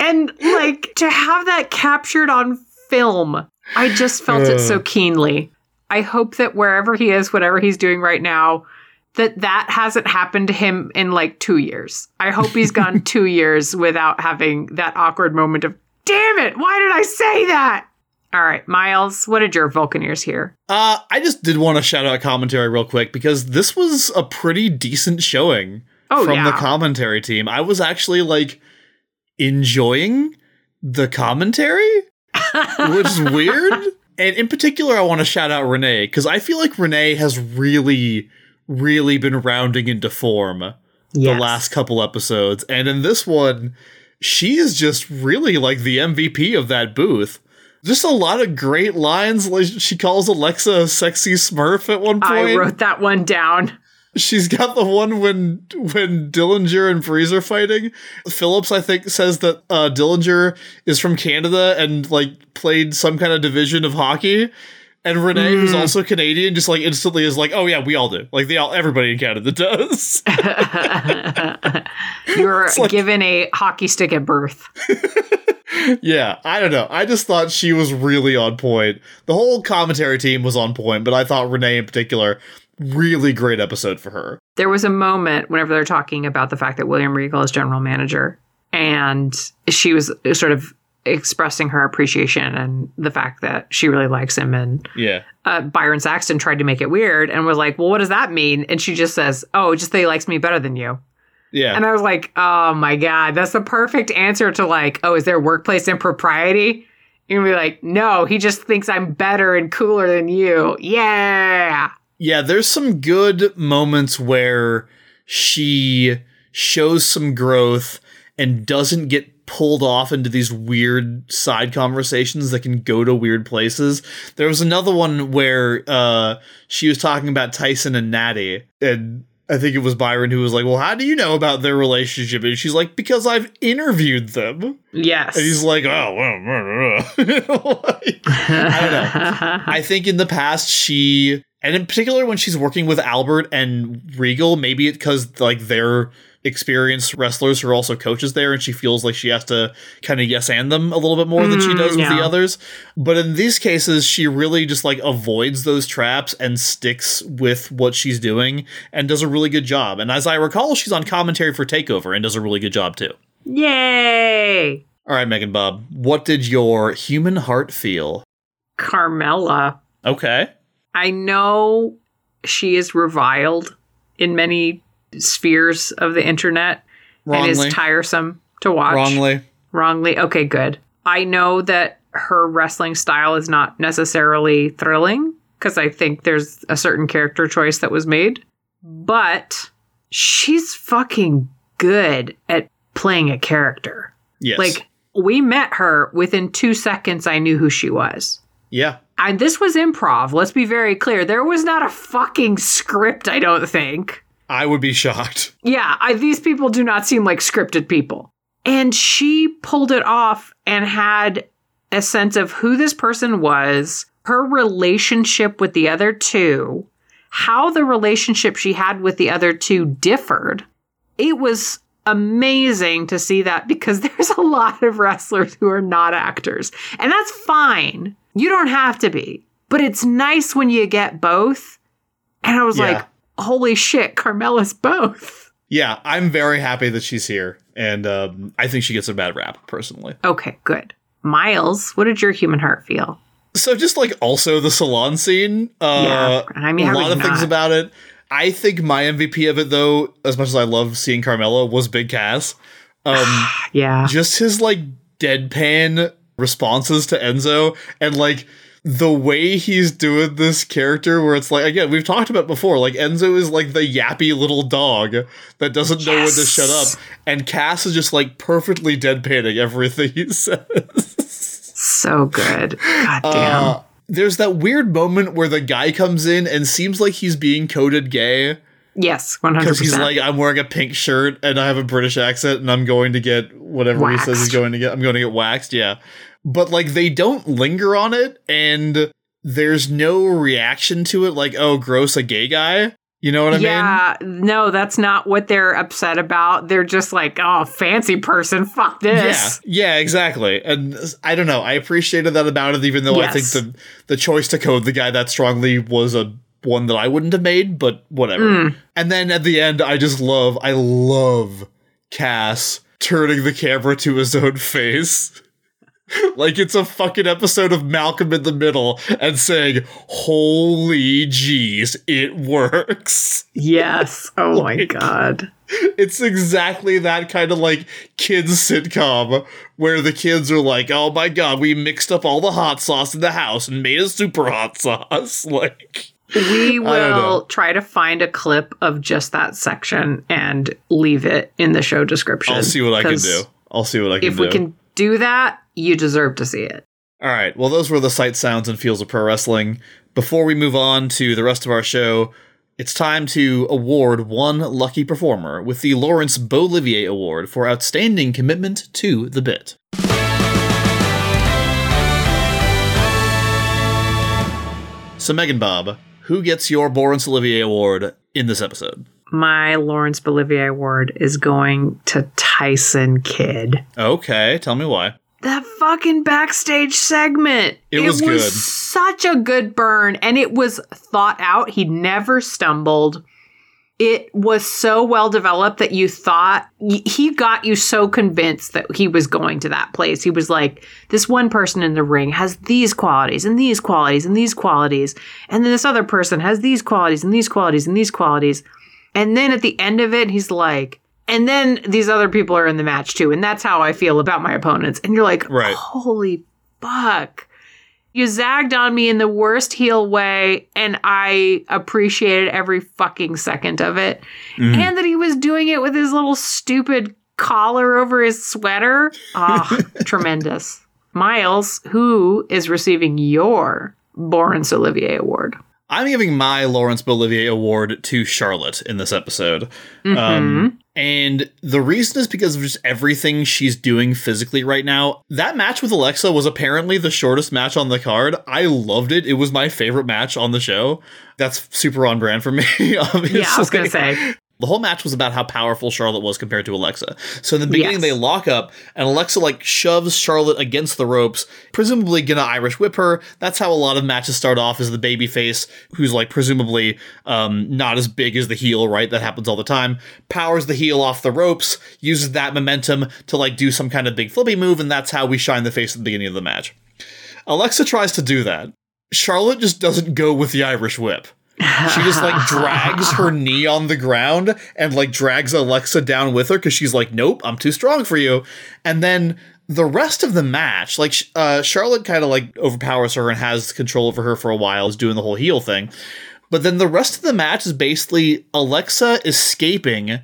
And like to have that captured on film, I just felt it so keenly. I hope that wherever he is, whatever he's doing right now, that that hasn't happened to him in like two years. I hope he's gone two years without having that awkward moment of, damn it, why did I say that? All right, Miles, what did your Vulcaneers hear? Uh, I just did want to shout out commentary real quick because this was a pretty decent showing Oh, from yeah. the commentary team. I was actually like enjoying the commentary, which is weird. And in particular, I want to shout out Renee because I feel like Renee has really, really been rounding into form Yes. the last couple episodes. And in this one, she is just really like the MVP of that booth. Just a lot of great lines. Like she calls Alexa a sexy smurf at one point. I wrote that one down. She's got the one when when Dillinger and Breeze are fighting. Phillips, I think, says that uh, Dillinger is from Canada and like played some kind of division of hockey. And Renee, who's mm. also Canadian, just like instantly is like, "Oh yeah, we all do. Like they all, everybody in Canada does." You're like- given a hockey stick at birth. yeah, I don't know. I just thought she was really on point. The whole commentary team was on point, but I thought Renee in particular, really great episode for her. There was a moment whenever they're talking about the fact that William Regal is general manager, and she was sort of expressing her appreciation and the fact that she really likes him. And Yeah. uh, Byron Saxton tried to make it weird and was like, "Well, what does that mean?" And she just says, "Oh, just that he likes me better than you." Yeah. And I was like, "Oh my god, that's the perfect answer to like, oh, is there workplace impropriety?" You're gonna be like, "No, he just thinks I'm better and cooler than you." Yeah. Yeah, there's some good moments where she shows some growth and doesn't get pulled off into these weird side conversations that can go to weird places. There was another one where uh, she was talking about Tyson and Natty, and I think it was Byron who was like, "Well, how do you know about their relationship?" And she's like, "Because I've interviewed them." Yes. And he's like, "Oh, well, like, I don't know." I think in the past she, and in particular when she's working with Albert and Regal, maybe it's because like they're experienced wrestlers who are also coaches there, and she feels like she has to kind of yes and them a little bit more than she Mm, does with the others. But in these cases, she really just like avoids those traps and sticks with what she's doing and does a really good job. And as I recall, she's on commentary for Takeover and does a really good job too. Yay! All right, Megan Bob, what did your human heart feel? Carmella. Okay. I know she is reviled in many spheres of the internet and is tiresome to watch. Wrongly. Wrongly. Okay, good. I know that her wrestling style is not necessarily thrilling because I think there's a certain character choice that was made, but she's fucking good at playing a character. Yes. Like, we met her within two seconds, I knew who she was. yeah. And this was improv. Let's be very clear. There was not a fucking script, I don't think. I would be shocked. Yeah, I, these people do not seem like scripted people. And she pulled it off and had a sense of who this person was, her relationship with the other two, how the relationship she had with the other two differed. It was amazing to see that because there's a lot of wrestlers who are not actors. And that's fine. You don't have to be. But it's nice when you get both. And I was Yeah. like, holy shit, Carmella's both. Yeah, I'm very happy that she's here, and um, I think she gets a bad rap personally. Okay, good. Miles, what did your human heart feel? So just like also the salon scene, uh, Yeah, I mean, a lot of you things about it. I think my MVP of it, though, as much as I love seeing Carmela, was Big Cass. Um, Yeah. just his like deadpan responses to Enzo and like the way he's doing this character where it's like again we've talked about before like Enzo is like the yappy little dog that doesn't know when to shut up and Cass is just like perfectly deadpanning everything he says. So good. God damn. Uh, there's that weird moment where the guy comes in and seems like he's being coded gay yes, 100%. because he's like, I'm wearing a pink shirt and I have a British accent and I'm going to get whatever he says he's going to get. I'm going to get waxed. Yeah. But like they don't linger on it and there's no reaction to it like, oh, gross, a gay guy. You know what I mean? yeah, no, that's not what they're upset about. They're just like, oh, fancy person, fuck this. Yeah, yeah, exactly. And I don't know. I appreciated that about it, even though I think the the choice to code the guy that strongly was a one that I wouldn't have made, but whatever. Mm. And then at the end, I just love, I love Cass turning the camera to his own face. like it's a fucking episode of Malcolm in the Middle and saying, Holy jeez, it works. Yes. Oh my God. It's exactly that kind of like kids sitcom where the kids are like, "Oh my god, we mixed up all the hot sauce in the house and made a super hot sauce." Like, We I don't know. will try to find a clip of just that section and leave it in the show description. I'll see what I can do. I'll see what I can If do. we can do that, you deserve to see it. All right. Well, those were the sights, sounds, and feels of pro wrestling. Before we move on to the rest of our show, it's time to award one lucky performer with the Lawrence Beaulivier Award for outstanding commitment to the bit. So, Megan Bob, who gets your Lawrence Olivier Award in this episode? My Lawrence Bolivier award is going to Tyson Kidd. Okay, tell me why. That fucking backstage segment. It was good. such a good burn and it was thought out. He never stumbled. It was so well developed that you thought he got you so convinced that he was going to that place. He was like, this one person in the ring has these qualities and these qualities and these qualities. And then this other person has these qualities and these qualities and these qualities. And then at the end of it, he's like, and then these other people are in the match too. And that's how I feel about my opponents. And you're like, Right. holy fuck. You zagged on me in the worst heel way, and I appreciated every fucking second of it. And that he was doing it with his little stupid collar over his sweater. Ah, tremendous. Miles, who is receiving your Boris Olivier Award? I'm giving my Lawrence Bolivier award to Charlotte in this episode. Um, and the reason is because of just everything she's doing physically right now. That match with Alexa was apparently the shortest match on the card. I loved it. It was my favorite match on the show. That's super on brand for me, obviously. Yeah, I was going to say. The whole match was about how powerful Charlotte was compared to Alexa. So in the beginning, Yes. they lock up, and Alexa like shoves Charlotte against the ropes, presumably gonna Irish whip her. That's how a lot of matches start off as the baby face, who's like presumably um, not as big as the heel, right? That happens all the time. Powers the heel off the ropes, uses that momentum to like do some kind of big flippy move, and that's how we shine the face at the beginning of the match. Alexa tries to do that. Charlotte just doesn't go with the Irish whip. She just like drags her knee on the ground and like drags Alexa down with her because she's like, nope, I'm too strong for you. And then the rest of the match, like uh, Charlotte kind of like overpowers her and has control over her for a while, is doing the whole heel thing. But then the rest of the match is basically Alexa escaping,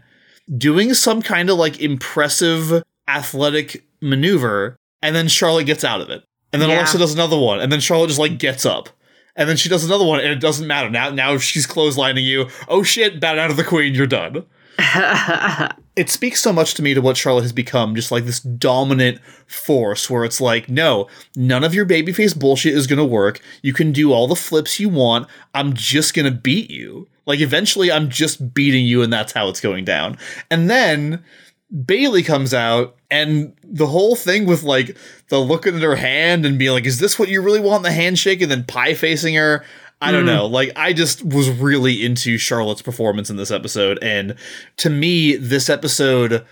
doing some kind of like impressive athletic maneuver, and then Charlotte gets out of it. And then Yeah. Alexa does another one, and then Charlotte just like gets up. And then she does another one, and it doesn't matter. Now now she's clotheslining you. Oh shit, bat out of the queen, you're done. It speaks so much to me to what Charlotte has become, just like this dominant force where it's like, no, none of your babyface bullshit is gonna work. You can do all the flips you want. I'm just gonna beat you. Like eventually I'm just beating you and that's how it's going down. And then Bayley comes out and the whole thing with like the looking at her hand and being like, is this what you really want? The handshake and then pie facing her. I don't mm. know. Like, I just was really into Charlotte's performance in this episode. And to me, this episode,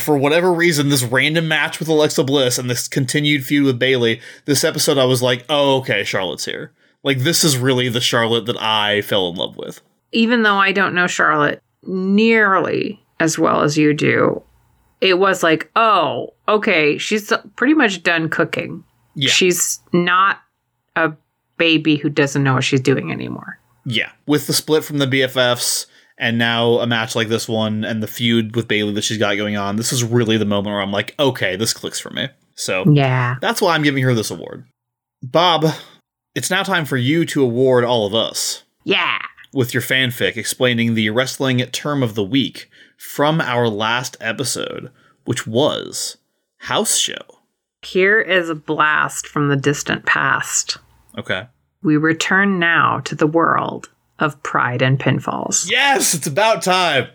for whatever reason, this random match with Alexa Bliss and this continued feud with Bayley, this episode, I was like, oh, okay, Charlotte's here. Like, this is really the Charlotte that I fell in love with. Even though I don't know Charlotte nearly as well as you do, it was like, oh, okay, she's pretty much done cooking. Yeah. She's not a baby who doesn't know what she's doing anymore. Yeah. With the split from the BFFs and now a match like this one and the feud with Bayley that she's got going on, this is really the moment where I'm like, okay, this clicks for me. So Yeah. that's why I'm giving her this award. Bob, it's now time for you to award all of us Yeah. with your fanfic explaining the wrestling term of the week from our last episode, which was House Show. Here is a blast from the distant past. Okay. We return now to the world of pride and pinfalls. Yes, it's about time.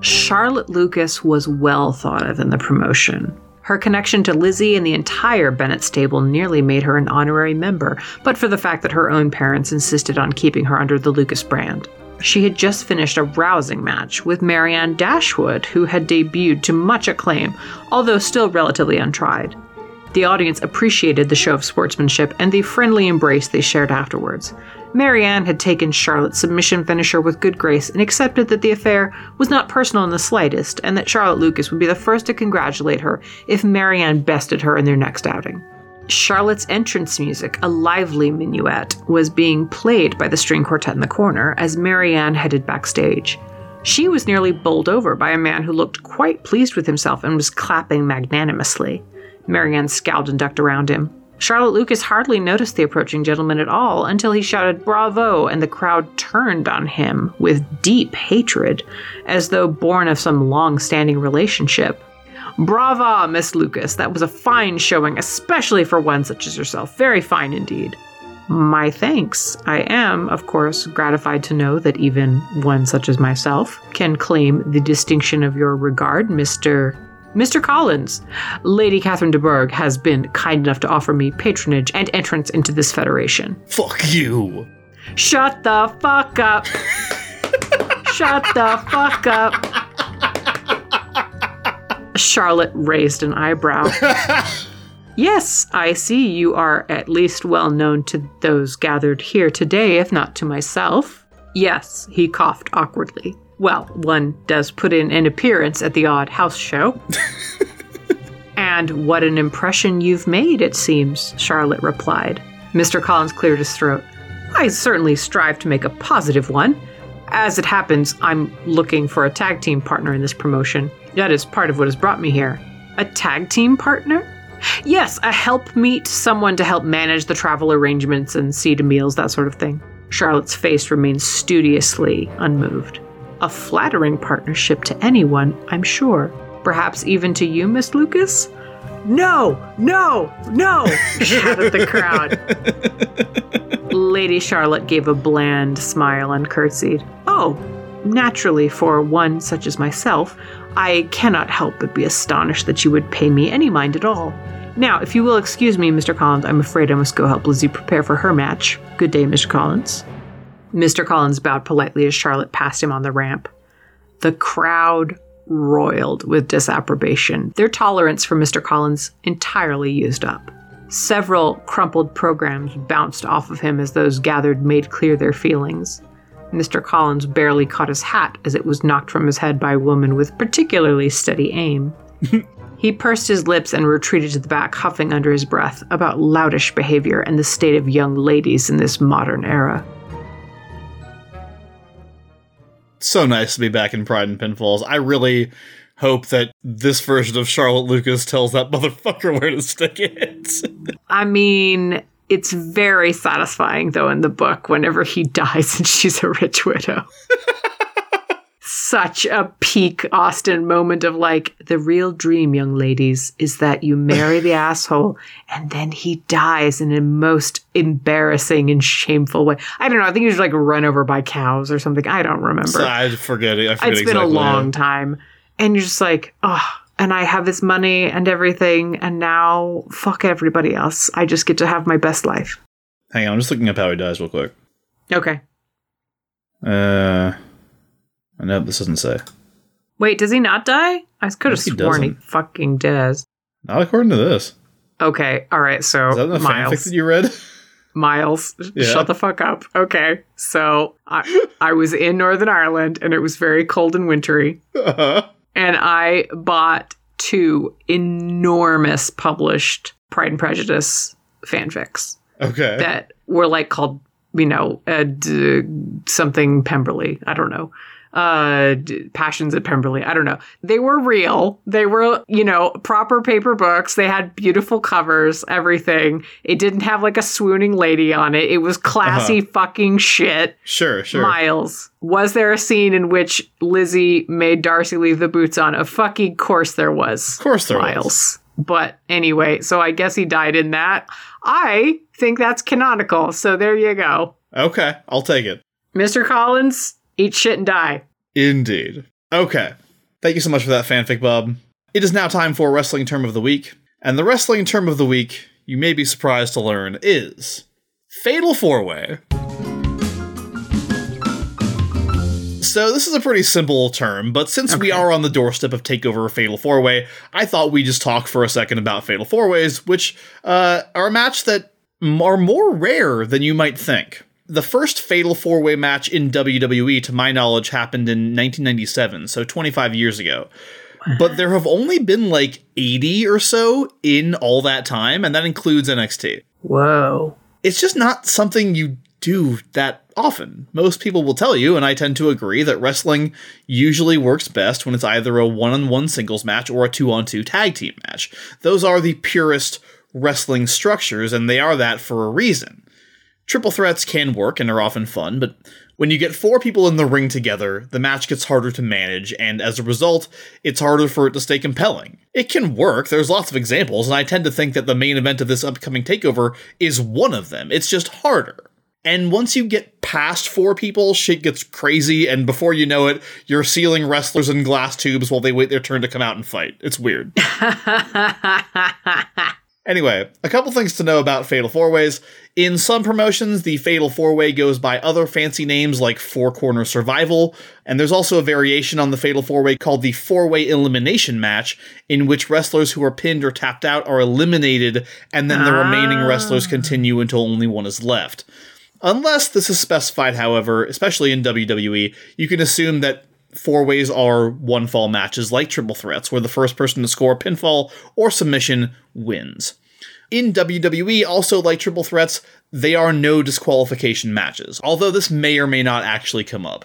Charlotte Lucas was well thought of in the promotion. Her connection to Lizzie and the entire Bennet stable nearly made her an honorary member, but for the fact that her own parents insisted on keeping her under the Lucas brand. She had just finished a rousing match with Marianne Dashwood, who had debuted to much acclaim, although still relatively untried. The audience appreciated the show of sportsmanship and the friendly embrace they shared afterwards. Marianne had taken Charlotte's submission finisher with good grace and accepted that the affair was not personal in the slightest, and that Charlotte Lucas would be the first to congratulate her if Marianne bested her in their next outing. Charlotte's entrance music, a lively minuet, was being played by the string quartet in the corner as Marianne headed backstage. She was nearly bowled over by a man who looked quite pleased with himself and was clapping magnanimously. Marianne scowled and ducked around him. Charlotte Lucas hardly noticed the approaching gentleman at all until he shouted bravo and the crowd turned on him with deep hatred, as though born of some long standing relationship. Brava, Miss Lucas. That was a fine showing, especially for one such as yourself. Very fine indeed. My thanks. I am, of course, gratified to know that even one such as myself can claim the distinction of your regard, Mr. Mr. Collins. Lady Catherine de Bourgh has been kind enough to offer me patronage and entrance into this federation. Fuck you. Shut the fuck up. Shut the fuck up. Charlotte raised an eyebrow. yes, I see you are at least well known to those gathered here today, if not to myself. Yes, he coughed awkwardly. Well, one does put in an appearance at the odd house show. and what an impression you've made, it seems, Charlotte replied. Mr. Collins cleared his throat. I certainly strive to make a positive one. As it happens, I'm looking for a tag team partner in this promotion. That is part of what has brought me here. A tag team partner? Yes, a help meet, someone to help manage the travel arrangements and see to meals, that sort of thing. Charlotte's face remained studiously unmoved. A flattering partnership to anyone, I'm sure. Perhaps even to you, Miss Lucas? No, no, no, shouted the crowd. Lady Charlotte gave a bland smile and curtsied. Oh, naturally, for one such as myself, I cannot help but be astonished that you would pay me any mind at all. Now, if you will excuse me, Mr. Collins, I'm afraid I must go help Lizzie prepare for her match. Good day, Mr. Collins. Mr. Collins bowed politely as Charlotte passed him on the ramp. The crowd roiled with disapprobation, their tolerance for Mr. Collins entirely used up. Several crumpled programs bounced off of him as those gathered made clear their feelings. Mr. Collins barely caught his hat as it was knocked from his head by a woman with particularly steady aim. he pursed his lips and retreated to the back, huffing under his breath about loutish behavior and the state of young ladies in this modern era. So nice to be back in Pride and Pinfalls. I really hope that this version of Charlotte Lucas tells that motherfucker where to stick it. I mean, it's very satisfying though in the book whenever he dies and she's a rich widow. Such a peak Austen moment of like the real dream, young ladies, is that you marry the asshole and then he dies in a most embarrassing and shameful way. I don't know. I think he was like run over by cows or something. I don't remember. So I forget it. I forget it's been a long how- time. And you're just like, oh, and I have this money and everything, and now fuck everybody else. I just get to have my best life. Hang on, I'm just looking up how he dies real quick. Okay. Uh, no, this doesn't say. Wait, does he not die? I could have he sworn he doesn't. fucking does. Not according to this. Okay, all right. So Is that the fanfic Miles, that you read? Miles, Yeah. shut the fuck up. Okay, so I I was in Northern Ireland and it was very cold and wintry, Uh-huh. and I bought two enormous published Pride and Prejudice fanfics. okay. that were like called, you know, uh, d- something Pemberley. I don't know. Uh, Passions at Pemberley. I don't know. They were real. They were, you know, proper paper books. They had beautiful covers, everything. It didn't have like a swooning lady on it. It was classy fucking shit. sure, sure. Miles, was there a scene in which Lizzie made Darcy leave the boots on? Of fucking course there was. of course there Miles. was. But anyway, so I guess he died in that. I think that's canonical. So there you go. Okay, I'll take it. Mr. Collins, eat shit and die. Indeed. Okay. Thank you so much for that fanfic, Bob. It is now time for wrestling term of the week, and the wrestling term of the week, you may be surprised to learn, is Fatal Four Way. So this is a pretty simple term, but since we are on the doorstep of Takeover Fatal Four Way, I thought we'd just talk for a second about Fatal Four Ways, which uh, are a match that are more rare than you might think. The first Fatal Four Way match in WWE, to my knowledge, happened in 1997, so 25 years ago. but there have only been like 80 or so in all that time, and that includes NXT. Whoa. It's just not something you do that often. Most people will tell you, and I tend to agree, that wrestling usually works best when it's either a one on one singles match or a two on two tag team match. Those are the purest wrestling structures, and they are that for a reason. Triple threats can work and are often fun, but when you get four people in the ring together, the match gets harder to manage, and as a result, it's harder for it to stay compelling. It can work, there's lots of examples, and I tend to think that the main event of this upcoming takeover is one of them. It's just harder. And once you get past four people, shit gets crazy, and before you know it, you're sealing wrestlers in glass tubes while they wait their turn to come out and fight. It's weird. Anyway, a couple things to know about Fatal Four Ways. In some promotions, the Fatal Four Way goes by other fancy names like Four Corner Survival, and there's also a variation on the Fatal Four Way called the Four Way Elimination Match, in which wrestlers who are pinned or tapped out are eliminated, and then the remaining wrestlers ah. continue until only one is left. Unless this is specified, however, especially in WWE, you can assume that four ways are one fall matches like triple threats, where the first person to score a pinfall or submission wins. In WWE, also like triple threats, they are no disqualification matches, although this may or may not actually come up.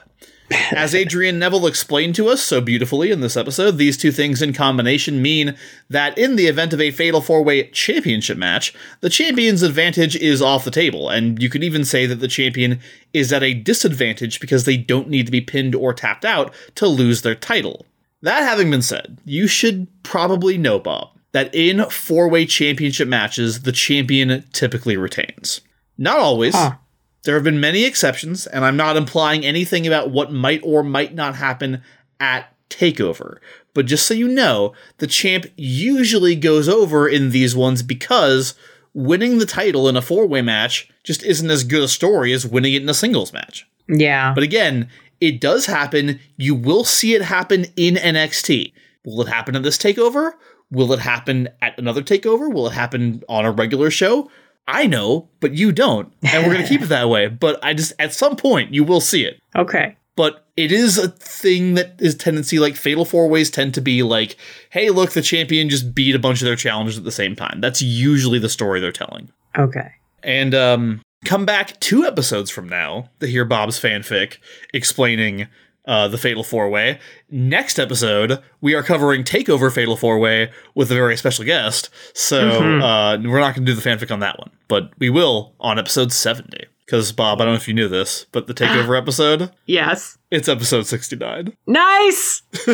As Adrian Neville explained to us so beautifully in this episode, these two things in combination mean that in the event of a fatal four way championship match, the champion's advantage is off the table, and you could even say that the champion is at a disadvantage because they don't need to be pinned or tapped out to lose their title. That having been said, you should probably know, Bob, that in four way championship matches, the champion typically retains. Not always. Huh. There have been many exceptions, and I'm not implying anything about what might or might not happen at TakeOver. But just so you know, the champ usually goes over in these ones because winning the title in a four way match just isn't as good a story as winning it in a singles match. Yeah. But again, it does happen. You will see it happen in NXT. Will it happen at this takeover? Will it happen at another takeover? Will it happen on a regular show? I know, but you don't. And we're going to keep it that way. But I just, at some point, you will see it. okay. But it is a thing that is tendency like fatal four ways tend to be like, hey, look, the champion just beat a bunch of their challengers at the same time. That's usually the story they're telling. Okay. And um, come back two episodes from now to hear Bob's fanfic explaining uh, the Fatal Four Way. Next episode, we are covering Takeover Fatal Four Way with a very special guest. So uh, we're not going to do the fanfic on that one, but we will on episode 70. Because, Bob, I don't know if you knew this, but the Takeover episode, Yes. it's episode 69. Nice.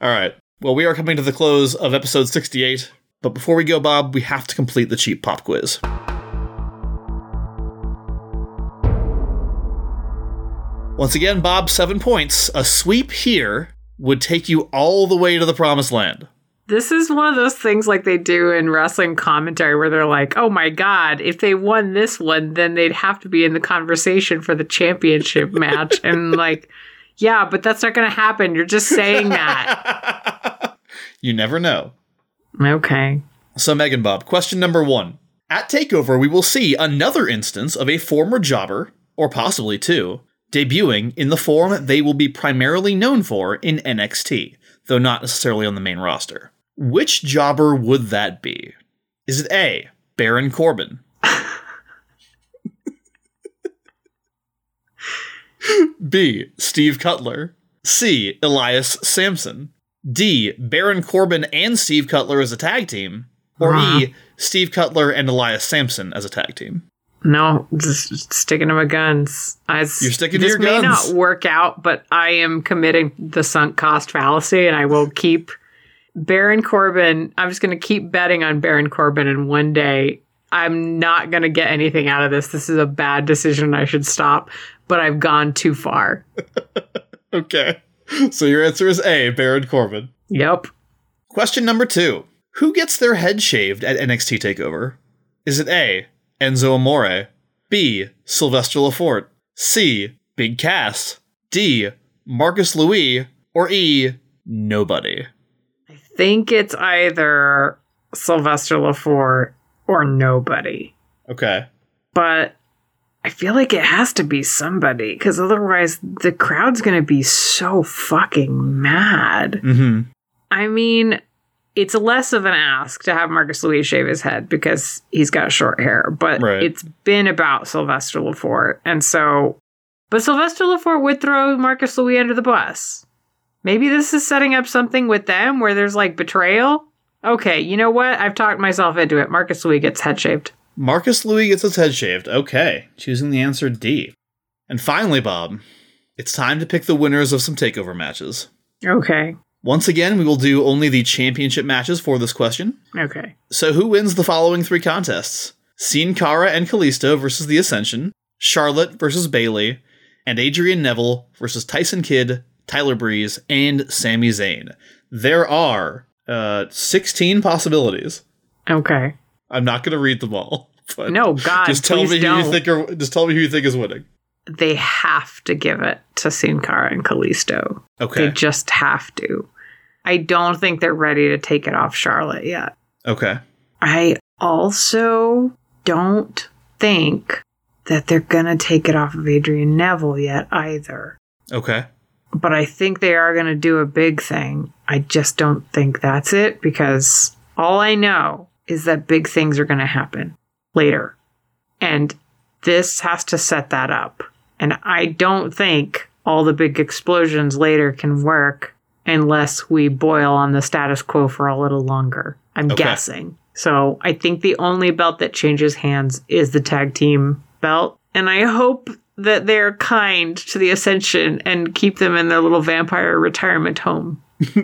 All right. Well, we are coming to the close of episode 68. But before we go, Bob, we have to complete the cheap pop quiz. Once again, Bob, seven points. A sweep here would take you all the way to the promised land. This is one of those things like they do in wrestling commentary where they're like, oh my God, if they won this one, then they'd have to be in the conversation for the championship match. And like, yeah, but that's not going to happen. You're just saying that. You never know. okay. So, Megan Bob, question number one. At TakeOver, we will see another instance of a former jobber, or possibly two, debuting in the form they will be primarily known for in NXT, though not necessarily on the main roster. Which jobber would that be? Is it A, Baron Corbin? B, Steve Cutler? C, Elias Samson? D, Baron Corbin and Steve Cutler as a tag team? Or E, uh-huh. Steve Cutler and Elias Samson as a tag team? No, just sticking to my guns. I, You're sticking to your guns. this may not work out, but I am committing the sunk cost fallacy, and I will keep Baron Corbin. I'm just going to keep betting on Baron Corbin, and one day I'm not going to get anything out of this. This is a bad decision. I should stop, but I've gone too far. Okay. So your answer is A, Baron Corbin. Yep. Question number two Who gets their head shaved at NXT TakeOver? Is it A, Enzo Amore? B, Sylvester Lefort? C, Big Cass? D, Marcus Louis? Or E, nobody? I think it's either Sylvester Lefort or nobody. Okay. but I feel like it has to be somebody because otherwise the crowd's going to be so fucking mad. Mm-hmm. I mean, it's less of an ask to have Marcus Louis shave his head because he's got short hair, but Right. it's been about Sylvester Lefort. And so, but Sylvester Lefort would throw Marcus Louis under the bus. Maybe this is setting up something with them where there's like betrayal. Okay, you know what? I've talked myself into it. Marcus Louis gets head shaved. Marcus Louis gets his head shaved. Okay, choosing the answer D. And finally, Bob, it's time to pick the winners of some takeover matches. Okay. Once again, we will do only the championship matches for this question. Okay. So, who wins the following three contests? Sin Cara and Kalisto versus The Ascension, Charlotte versus Bayley, and Adrian Neville versus Tyson Kidd, Tyler Breeze, and Sami Zayn. There are uh, 16 possibilities. Okay. I'm not going to read them all. But No, God, just tell me who don't. you think are, just tell me who you think is winning. They have to give it to Sin Cara and Kalisto. Okay. They just have to. I don't think they're ready to take it off Charlotte yet. Okay. I also don't think that they're going to take it off of Adrian Neville yet either. Okay. But I think they are going to do a big thing. I just don't think that's it because all I know is that big things are going to happen later. And this has to set that up. And I don't think all the big explosions later can work unless we boil on the status quo for a little longer. I'm Okay. guessing. So I think the only belt that changes hands is the tag team belt. And I hope that they're kind to the Ascension and keep them in their little vampire retirement home.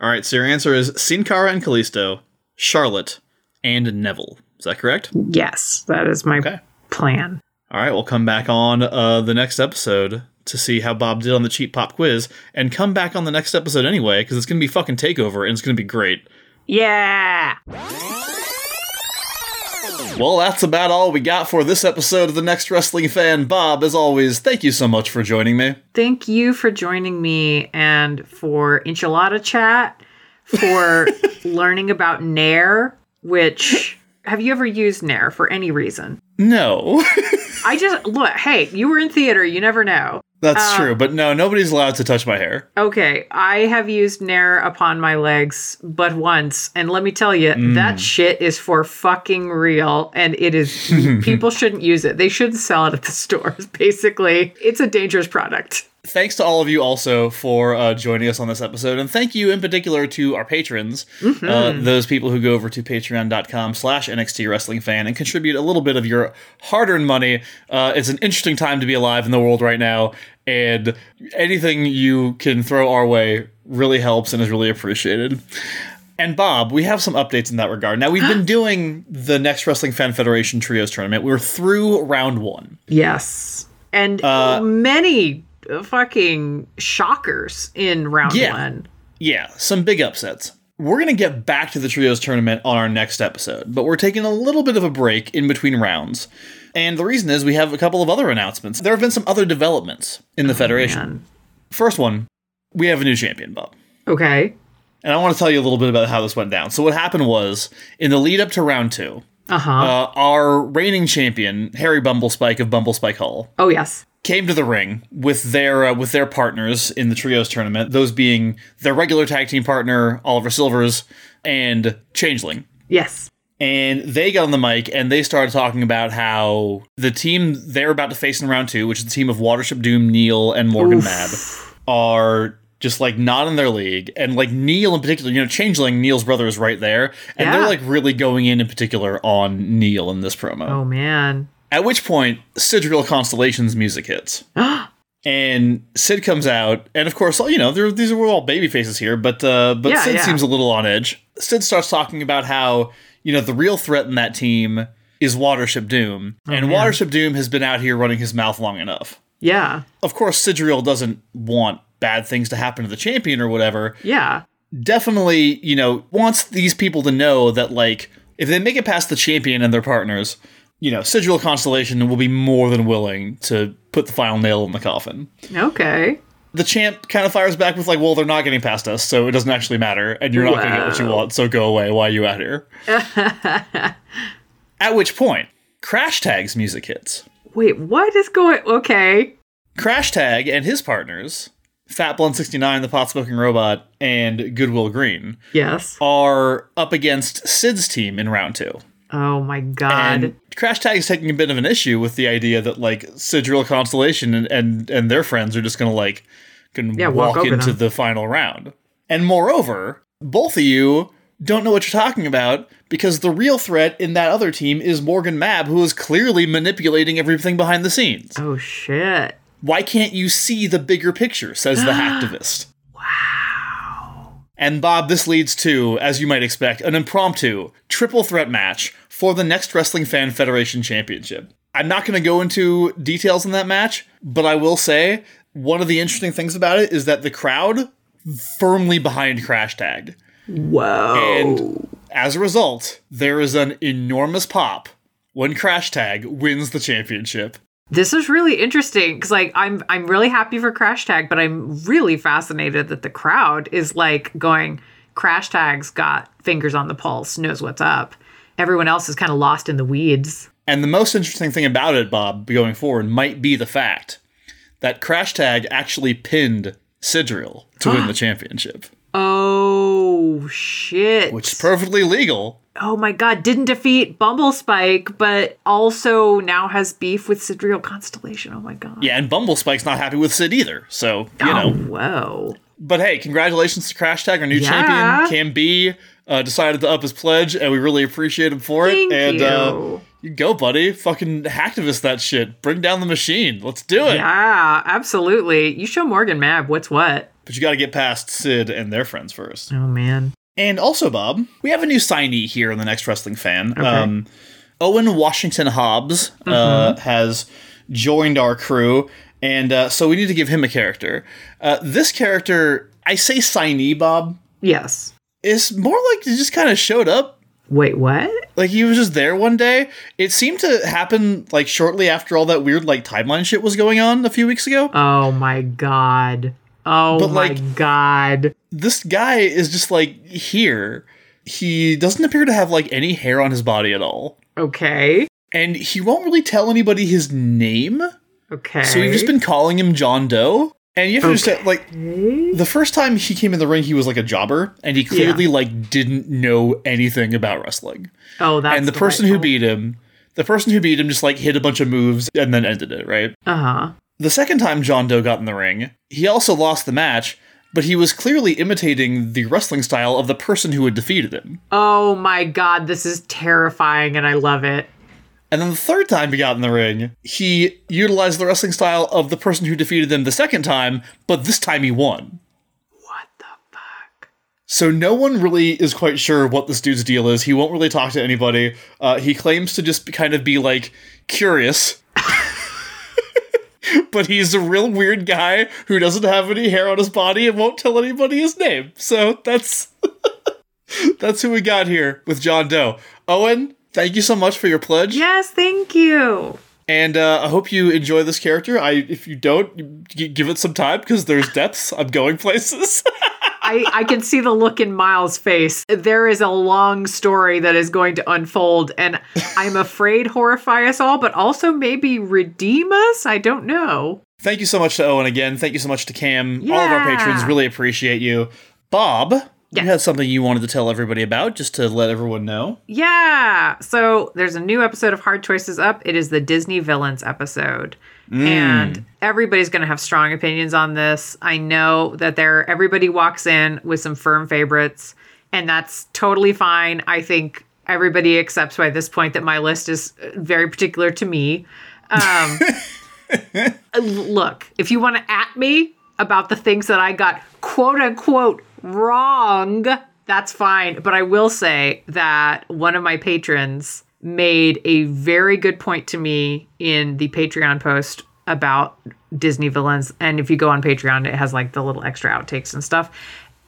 All right. So your answer is Sin Cara and Kalisto, Charlotte, and Neville. Is that correct? Yes, that is my Okay. plan. All right, we'll come back on uh, the next episode to see how Bob did on the cheap pop quiz, and come back on the next episode anyway because it's going to be fucking takeover and it's going to be great. Yeah. Well, that's about all we got for this episode of the Next Wrestling Fan. Bob, as always, thank you so much for joining me. Thank you for joining me and for enchilada chat, for learning about Nair, which have you ever used Nair for any reason? No, I just look, hey, you were in theater, you never know. that's Uh, true, but no, nobody's allowed to touch my hair. Okay, I have used Nair upon my legs but once, and let me tell you, that shit is for fucking real, and it is. people shouldn't use it. They shouldn't sell it at the stores. Basically, it's a dangerous product. Thanks to all of you also for uh, joining us on this episode, and thank you in particular to our patrons, uh, those people who go over to patreon.com slash NXT Wrestling Fan and contribute a little bit of your hard-earned money. Uh, it's an interesting time to be alive in the world right now, and anything you can throw our way really helps and is really appreciated. And Bob, we have some updates in that regard. Now, we've been doing the Next Wrestling Fan Federation Trios Tournament. We're through round one. Yes, and Uh, many fucking shockers in round Yeah. one. Yeah, some big upsets. We're going to get back to the Trios tournament on our next episode, but we're taking a little bit of a break in between rounds. And the reason is we have a couple of other announcements. There have been some other developments in the oh, Federation. Man. First one, we have a new champion, Bob. Okay. And I want to tell you a little bit about how this went down. So, what happened was, in the lead up to round two, Uh-huh. uh, our reigning champion, Harry Bumblespike of Bumblespike Hall, oh yes. came to the ring with their uh, with their partners in the trios tournament. Those being their regular tag team partner Oliver Silvers and Changeling. Yes. And they got on the mic and they started talking about how the team they're about to face in round two, which is the team of Watership Doom, Neil, and Morgan Oof. Mab, are just like not in their league. And like Neil in particular, you know, Changeling, Neil's brother is right there. And Yeah. they're like really going in in particular on Neil in this promo. Oh man. At which point, Sidriel Constellation's music hits. and Sid comes out, and of course, you know, these are all baby faces here, but uh, but Yeah, Sid yeah. seems a little on edge. Sid starts talking about how, you know, the real threat in that team is Watership Doom, and Oh, man. Watership Doom has been out here running his mouth long enough. Yeah. Of course, Sidriel doesn't want bad things to happen to the champion or whatever, Yeah. definitely, you know, wants these people to know that, like, if they make it past the champion and their partners, you know, Sidriel Constellation will be more than willing to put the final nail in the coffin. Okay. The champ kind of fires back with, like, well, they're not getting past us, so it doesn't actually matter, and you're not going to get what you want, so go away. Why are you out here? At which point, Crash Tag's music hits. Wait, what is going? Okay. Crash Tag and his partners, Fat Blunt 69, the Pot Smoking Robot, and Goodwill Green, Yes. are up against Sid's team in round two. Oh my god. And Crash Tag is taking a bit of an issue with the idea that like Sidriel Constellation and, and, and their friends are just gonna like can Yeah, walk walk into them. the final round. And moreover, both of you don't know what you're talking about because the real threat in that other team is Morgan Mab, who is clearly manipulating everything behind the scenes. oh shit. Why can't you see the bigger picture? says the hacktivist. Wow. And Bob, this leads to, as you might expect, an impromptu triple threat match for the next Wrestling Fan Federation Championship. I'm not going to go into details in that match, but I will say one of the interesting things about it is that the crowd firmly behind Crash Tag. Wow. And as a result, there is an enormous pop when Crash Tag wins the championship. This is really interesting because like I'm I'm really happy for Crash Tag, but I'm really fascinated that the crowd is like going, Crash Tag's got fingers on the pulse, knows what's up. Everyone else is kind of lost in the weeds. And the most interesting thing about it, Bob, going forward, might be the fact that Crash Tag actually pinned Sidriel to win the championship, Oh shit. which is perfectly legal. oh my god, didn't defeat Bumble Spike, but also now has beef with Sidriel Constellation. Oh my god. Yeah, and Bumble Spike's not happy with Sid either. So, you Oh, know. whoa. But hey, congratulations to Crash Tag, our new Yeah. champion. Cam B uh, decided to up his pledge, and we really appreciate him for Thank it. And uh, you. go, buddy. Fucking hacktivist that shit. Bring down the machine. Let's do it. Yeah, absolutely. You show Morgan Mab what's what. But you got to get past Sid and their friends first. Oh man. And also, Bob, we have a new signee here on the Next Wrestling Fan. Um, Owen Washington Hobbs uh, has joined our crew, and uh, so we need to give him a character. Uh, this character, I say signee, Bob, Yes. is more like he just kind of showed up. Wait, what? Like he was just there one day. It seemed to happen like shortly after all that weird like timeline shit was going on a few weeks ago. Oh my god. Oh But, my like- god. this guy is just like here. He doesn't appear to have like any hair on his body at all. Okay. and he won't really tell anybody his name. Okay. So we've just been calling him John Doe. And you have to understand, like, the first time he came in the ring, he was like a jobber, and he clearly like didn't know anything about wrestling. Oh, that's and the person who beat him, the person who beat him, just like hit a bunch of moves and then ended it. Right. Uh huh. The second time John Doe got in the ring, he also lost the match, but he was clearly imitating the wrestling style of the person who had defeated him. Oh my god, this is terrifying, and I love it. And then the third time he got in the ring, he utilized the wrestling style of the person who defeated them the second time, but this time he won. What the fuck? So no one really is quite sure what this dude's deal is. He won't really talk to anybody. Uh, he claims to just kind of be like curious. but he's a real weird guy who doesn't have any hair on his body and won't tell anybody his name. So that's that's who we got here with John Doe. Owen, thank you so much for your pledge. Yes, thank you. And uh, I hope you enjoy this character. I, if you don't, g- give it some time because there's depths. I'm going places. I, I can see the look in Miles' face. There is a long story that is going to unfold, and I'm afraid horrify us all, but also maybe redeem us. I don't know. Thank you so much to Owen again. Thank you so much to Cam. All of our patrons really appreciate you. Bob, Yes. you had something you wanted to tell everybody about, just to let everyone know. Yeah. So there's a new episode of Hard Choices up. It is the Disney Villains episode. And everybody's going to have strong opinions on this. I know that there everybody walks in with some firm favorites, and that's totally fine. I think everybody accepts by this point that my list is uh, very particular to me. Um, look, if you want to at me about the things that I got quote unquote wrong, that's fine. But I will say that one of my patrons made a very good point to me in the Patreon post about Disney villains. And if you go on Patreon, it has like the little extra outtakes and stuff.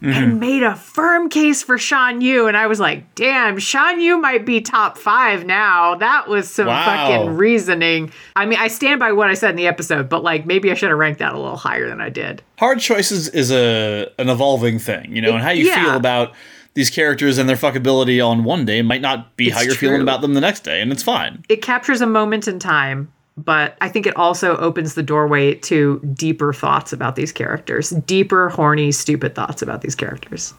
And mm-hmm. made a firm case for Shan Yu. And I was like, damn, Shan Yu might be top five now. That was some Wow. fucking reasoning. I mean, I stand by what I said in the episode, but like maybe I should have ranked that a little higher than I did. Hard choices is a an evolving thing, you know, and how you Yeah. feel about these characters and their fuckability on one day might not be how you're feeling about them the next day, and it's fine. It captures a moment in time, but I think it also opens the doorway to deeper thoughts about these characters, deeper, horny, stupid thoughts about these characters.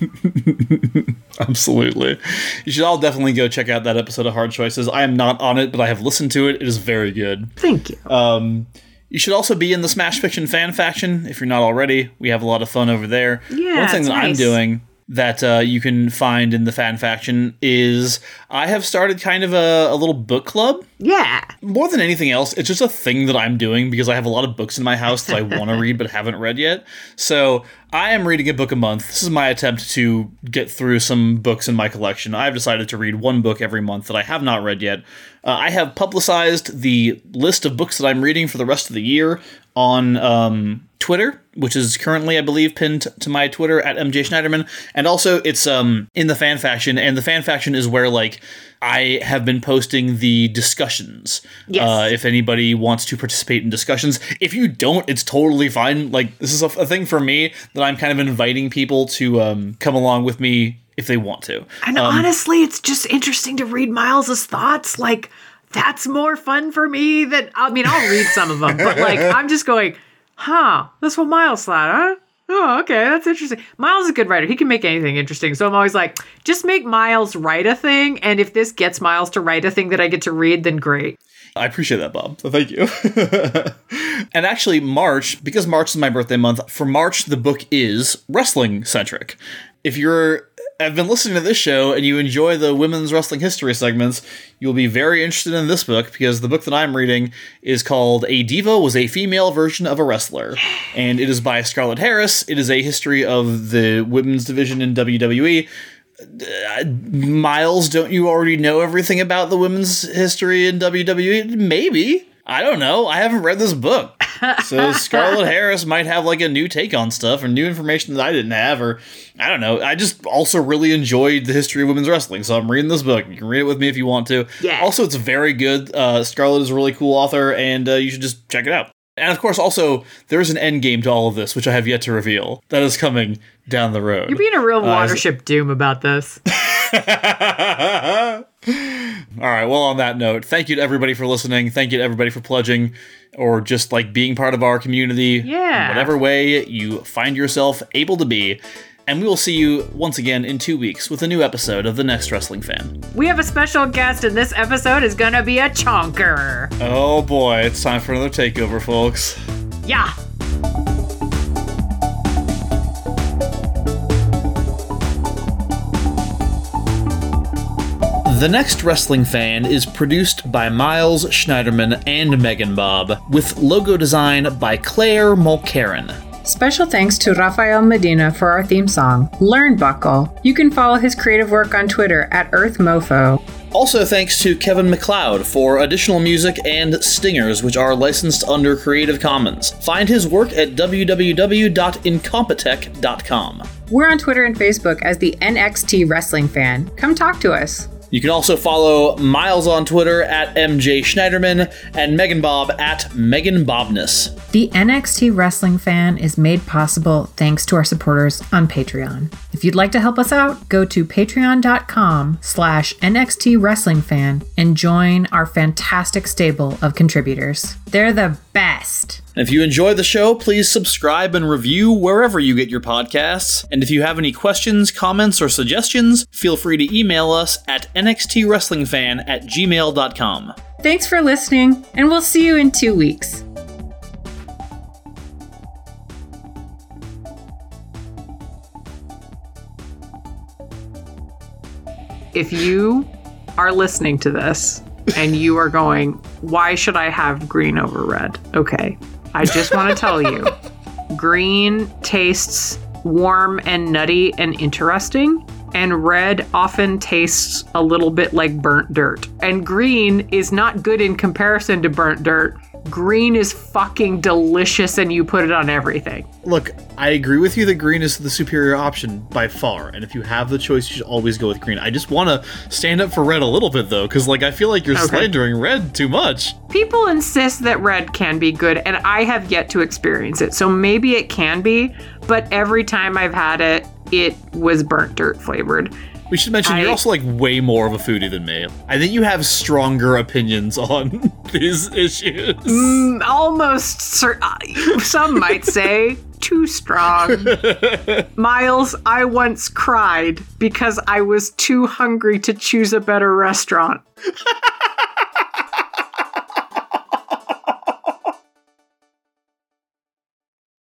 Absolutely. You should all definitely go check out that episode of Hard Choices. I am not on it, but I have listened to it. It is very good. Thank you. Um, you should also be in the Smash Fiction fan faction if you're not already. We have a lot of fun over there. Yeah, One thing that I'm doing that uh, you can find in the fan faction is I have started kind of a, a little book club. yeah. More than anything else, it's just a thing that I'm doing because I have a lot of books in my house that I want to read but haven't read yet. So I am reading a book a month. This is my attempt to get through some books in my collection. I've decided to read one book every month that I have not read yet. Uh, I have publicized the list of books that I'm reading for the rest of the year on um, Twitter, which is currently, I believe, pinned to my Twitter at MJ Schneiderman. And also, it's um, in the fan faction, and the fan faction is where like I have been posting the discussions. Yes. Uh, if anybody wants to participate in discussions, if you don't, it's totally fine. Like this is a, a thing for me that I'm kind of inviting people to um, come along with me if they want to. And honestly, it's just interesting to read Miles's thoughts. Like, that's more fun for me than I mean, I'll read some of them, but like, I'm just going, huh? That's what Miles thought, huh? Oh, okay, that's interesting. Miles is a good writer. He can make anything interesting. So I'm always like, just make Miles write a thing, and if this gets Miles to write a thing that I get to read, then great. I appreciate that, Bob. So thank you. and actually, March, because March is my birthday month, for March, the book is wrestling centric. If you're have been listening to this show and you enjoy the women's wrestling history segments, you'll be very interested in this book because the book that I'm reading is called A Diva Was a Female Version of a Wrestler. And it is by Scarlett Harris. It is a history of the women's division in WWE. Uh, Miles, don't you already know everything about the women's history in WWE? Maybe. I don't know. I haven't read this book. So Scarlett Harris might have like a new take on stuff or new information that I didn't have, or I don't know. I just also really enjoyed the history of women's wrestling, so I'm reading this book. You can read it with me if you want to. Yeah. Also, it's very good. Uh, Scarlett is a really cool author, and uh, you should just check it out. And of course, also there is an end game to all of this, which I have yet to reveal. That is coming down the road. You're being a real Uh, Watership Doom about this. All right. Well, on that note, thank you to everybody for listening. Thank you to everybody for pledging or just like being part of our community. Yeah. in Whatever way you find yourself able to be. And we will see you once again in two weeks with a new episode of The Next Wrestling Fan. We have a special guest, and this episode is gonna be a chonker. Oh boy, it's time for another takeover, folks. Yeah. The Next Wrestling Fan is produced by Miles Schneiderman and Megan Bob, with logo design by Claire Mulcairn. Special thanks to Rafael Medina for our theme song, Learnbuckle. You can follow his creative work on Twitter at EarthMeauxFaux. Also, thanks to Kevin MacLeod for additional music and stingers, which are licensed under Creative Commons. Find his work at www.incompetech.com. We're on Twitter and Facebook as the NXT Wrestling Fan. Come talk to us. You can also follow Miles on Twitter at MJ Schneiderman and Megan Bob at Megan Bobness. The NXT Wrestling Fan is made possible thanks to our supporters on Patreon. If you'd like to help us out, go to patreon.com slash NXT Wrestling Fan and join our fantastic stable of contributors. They're the best. If you enjoy the show, please subscribe and review wherever you get your podcasts. And if you have any questions, comments, or suggestions, feel free to email us at nxtwrestlingfan at gmail.com. Thanks for listening, and we'll see you in two weeks. If you are listening to this and you are going, why should I have green over red? Okay, I just want to tell you green tastes warm and nutty and interesting. And red often tastes a little bit like burnt dirt. And green is not good in comparison to burnt dirt. Green is fucking delicious and you put it on everything. Look, I agree with you that green is the superior option by far, and if you have the choice, you should always go with green. I just want to stand up for red a little bit though, because like I feel like you're Okay. slandering red too much. People insist that red can be good, and I have yet to experience it. So maybe it can be, but every time I've had it, it was burnt dirt flavored. We should mention I- you're also like way more of a foodie than me. I think you have stronger opinions on these issues. Mm, almost, cer- uh, some might say, too strong. Miles, I once cried because I was too hungry to choose a better restaurant.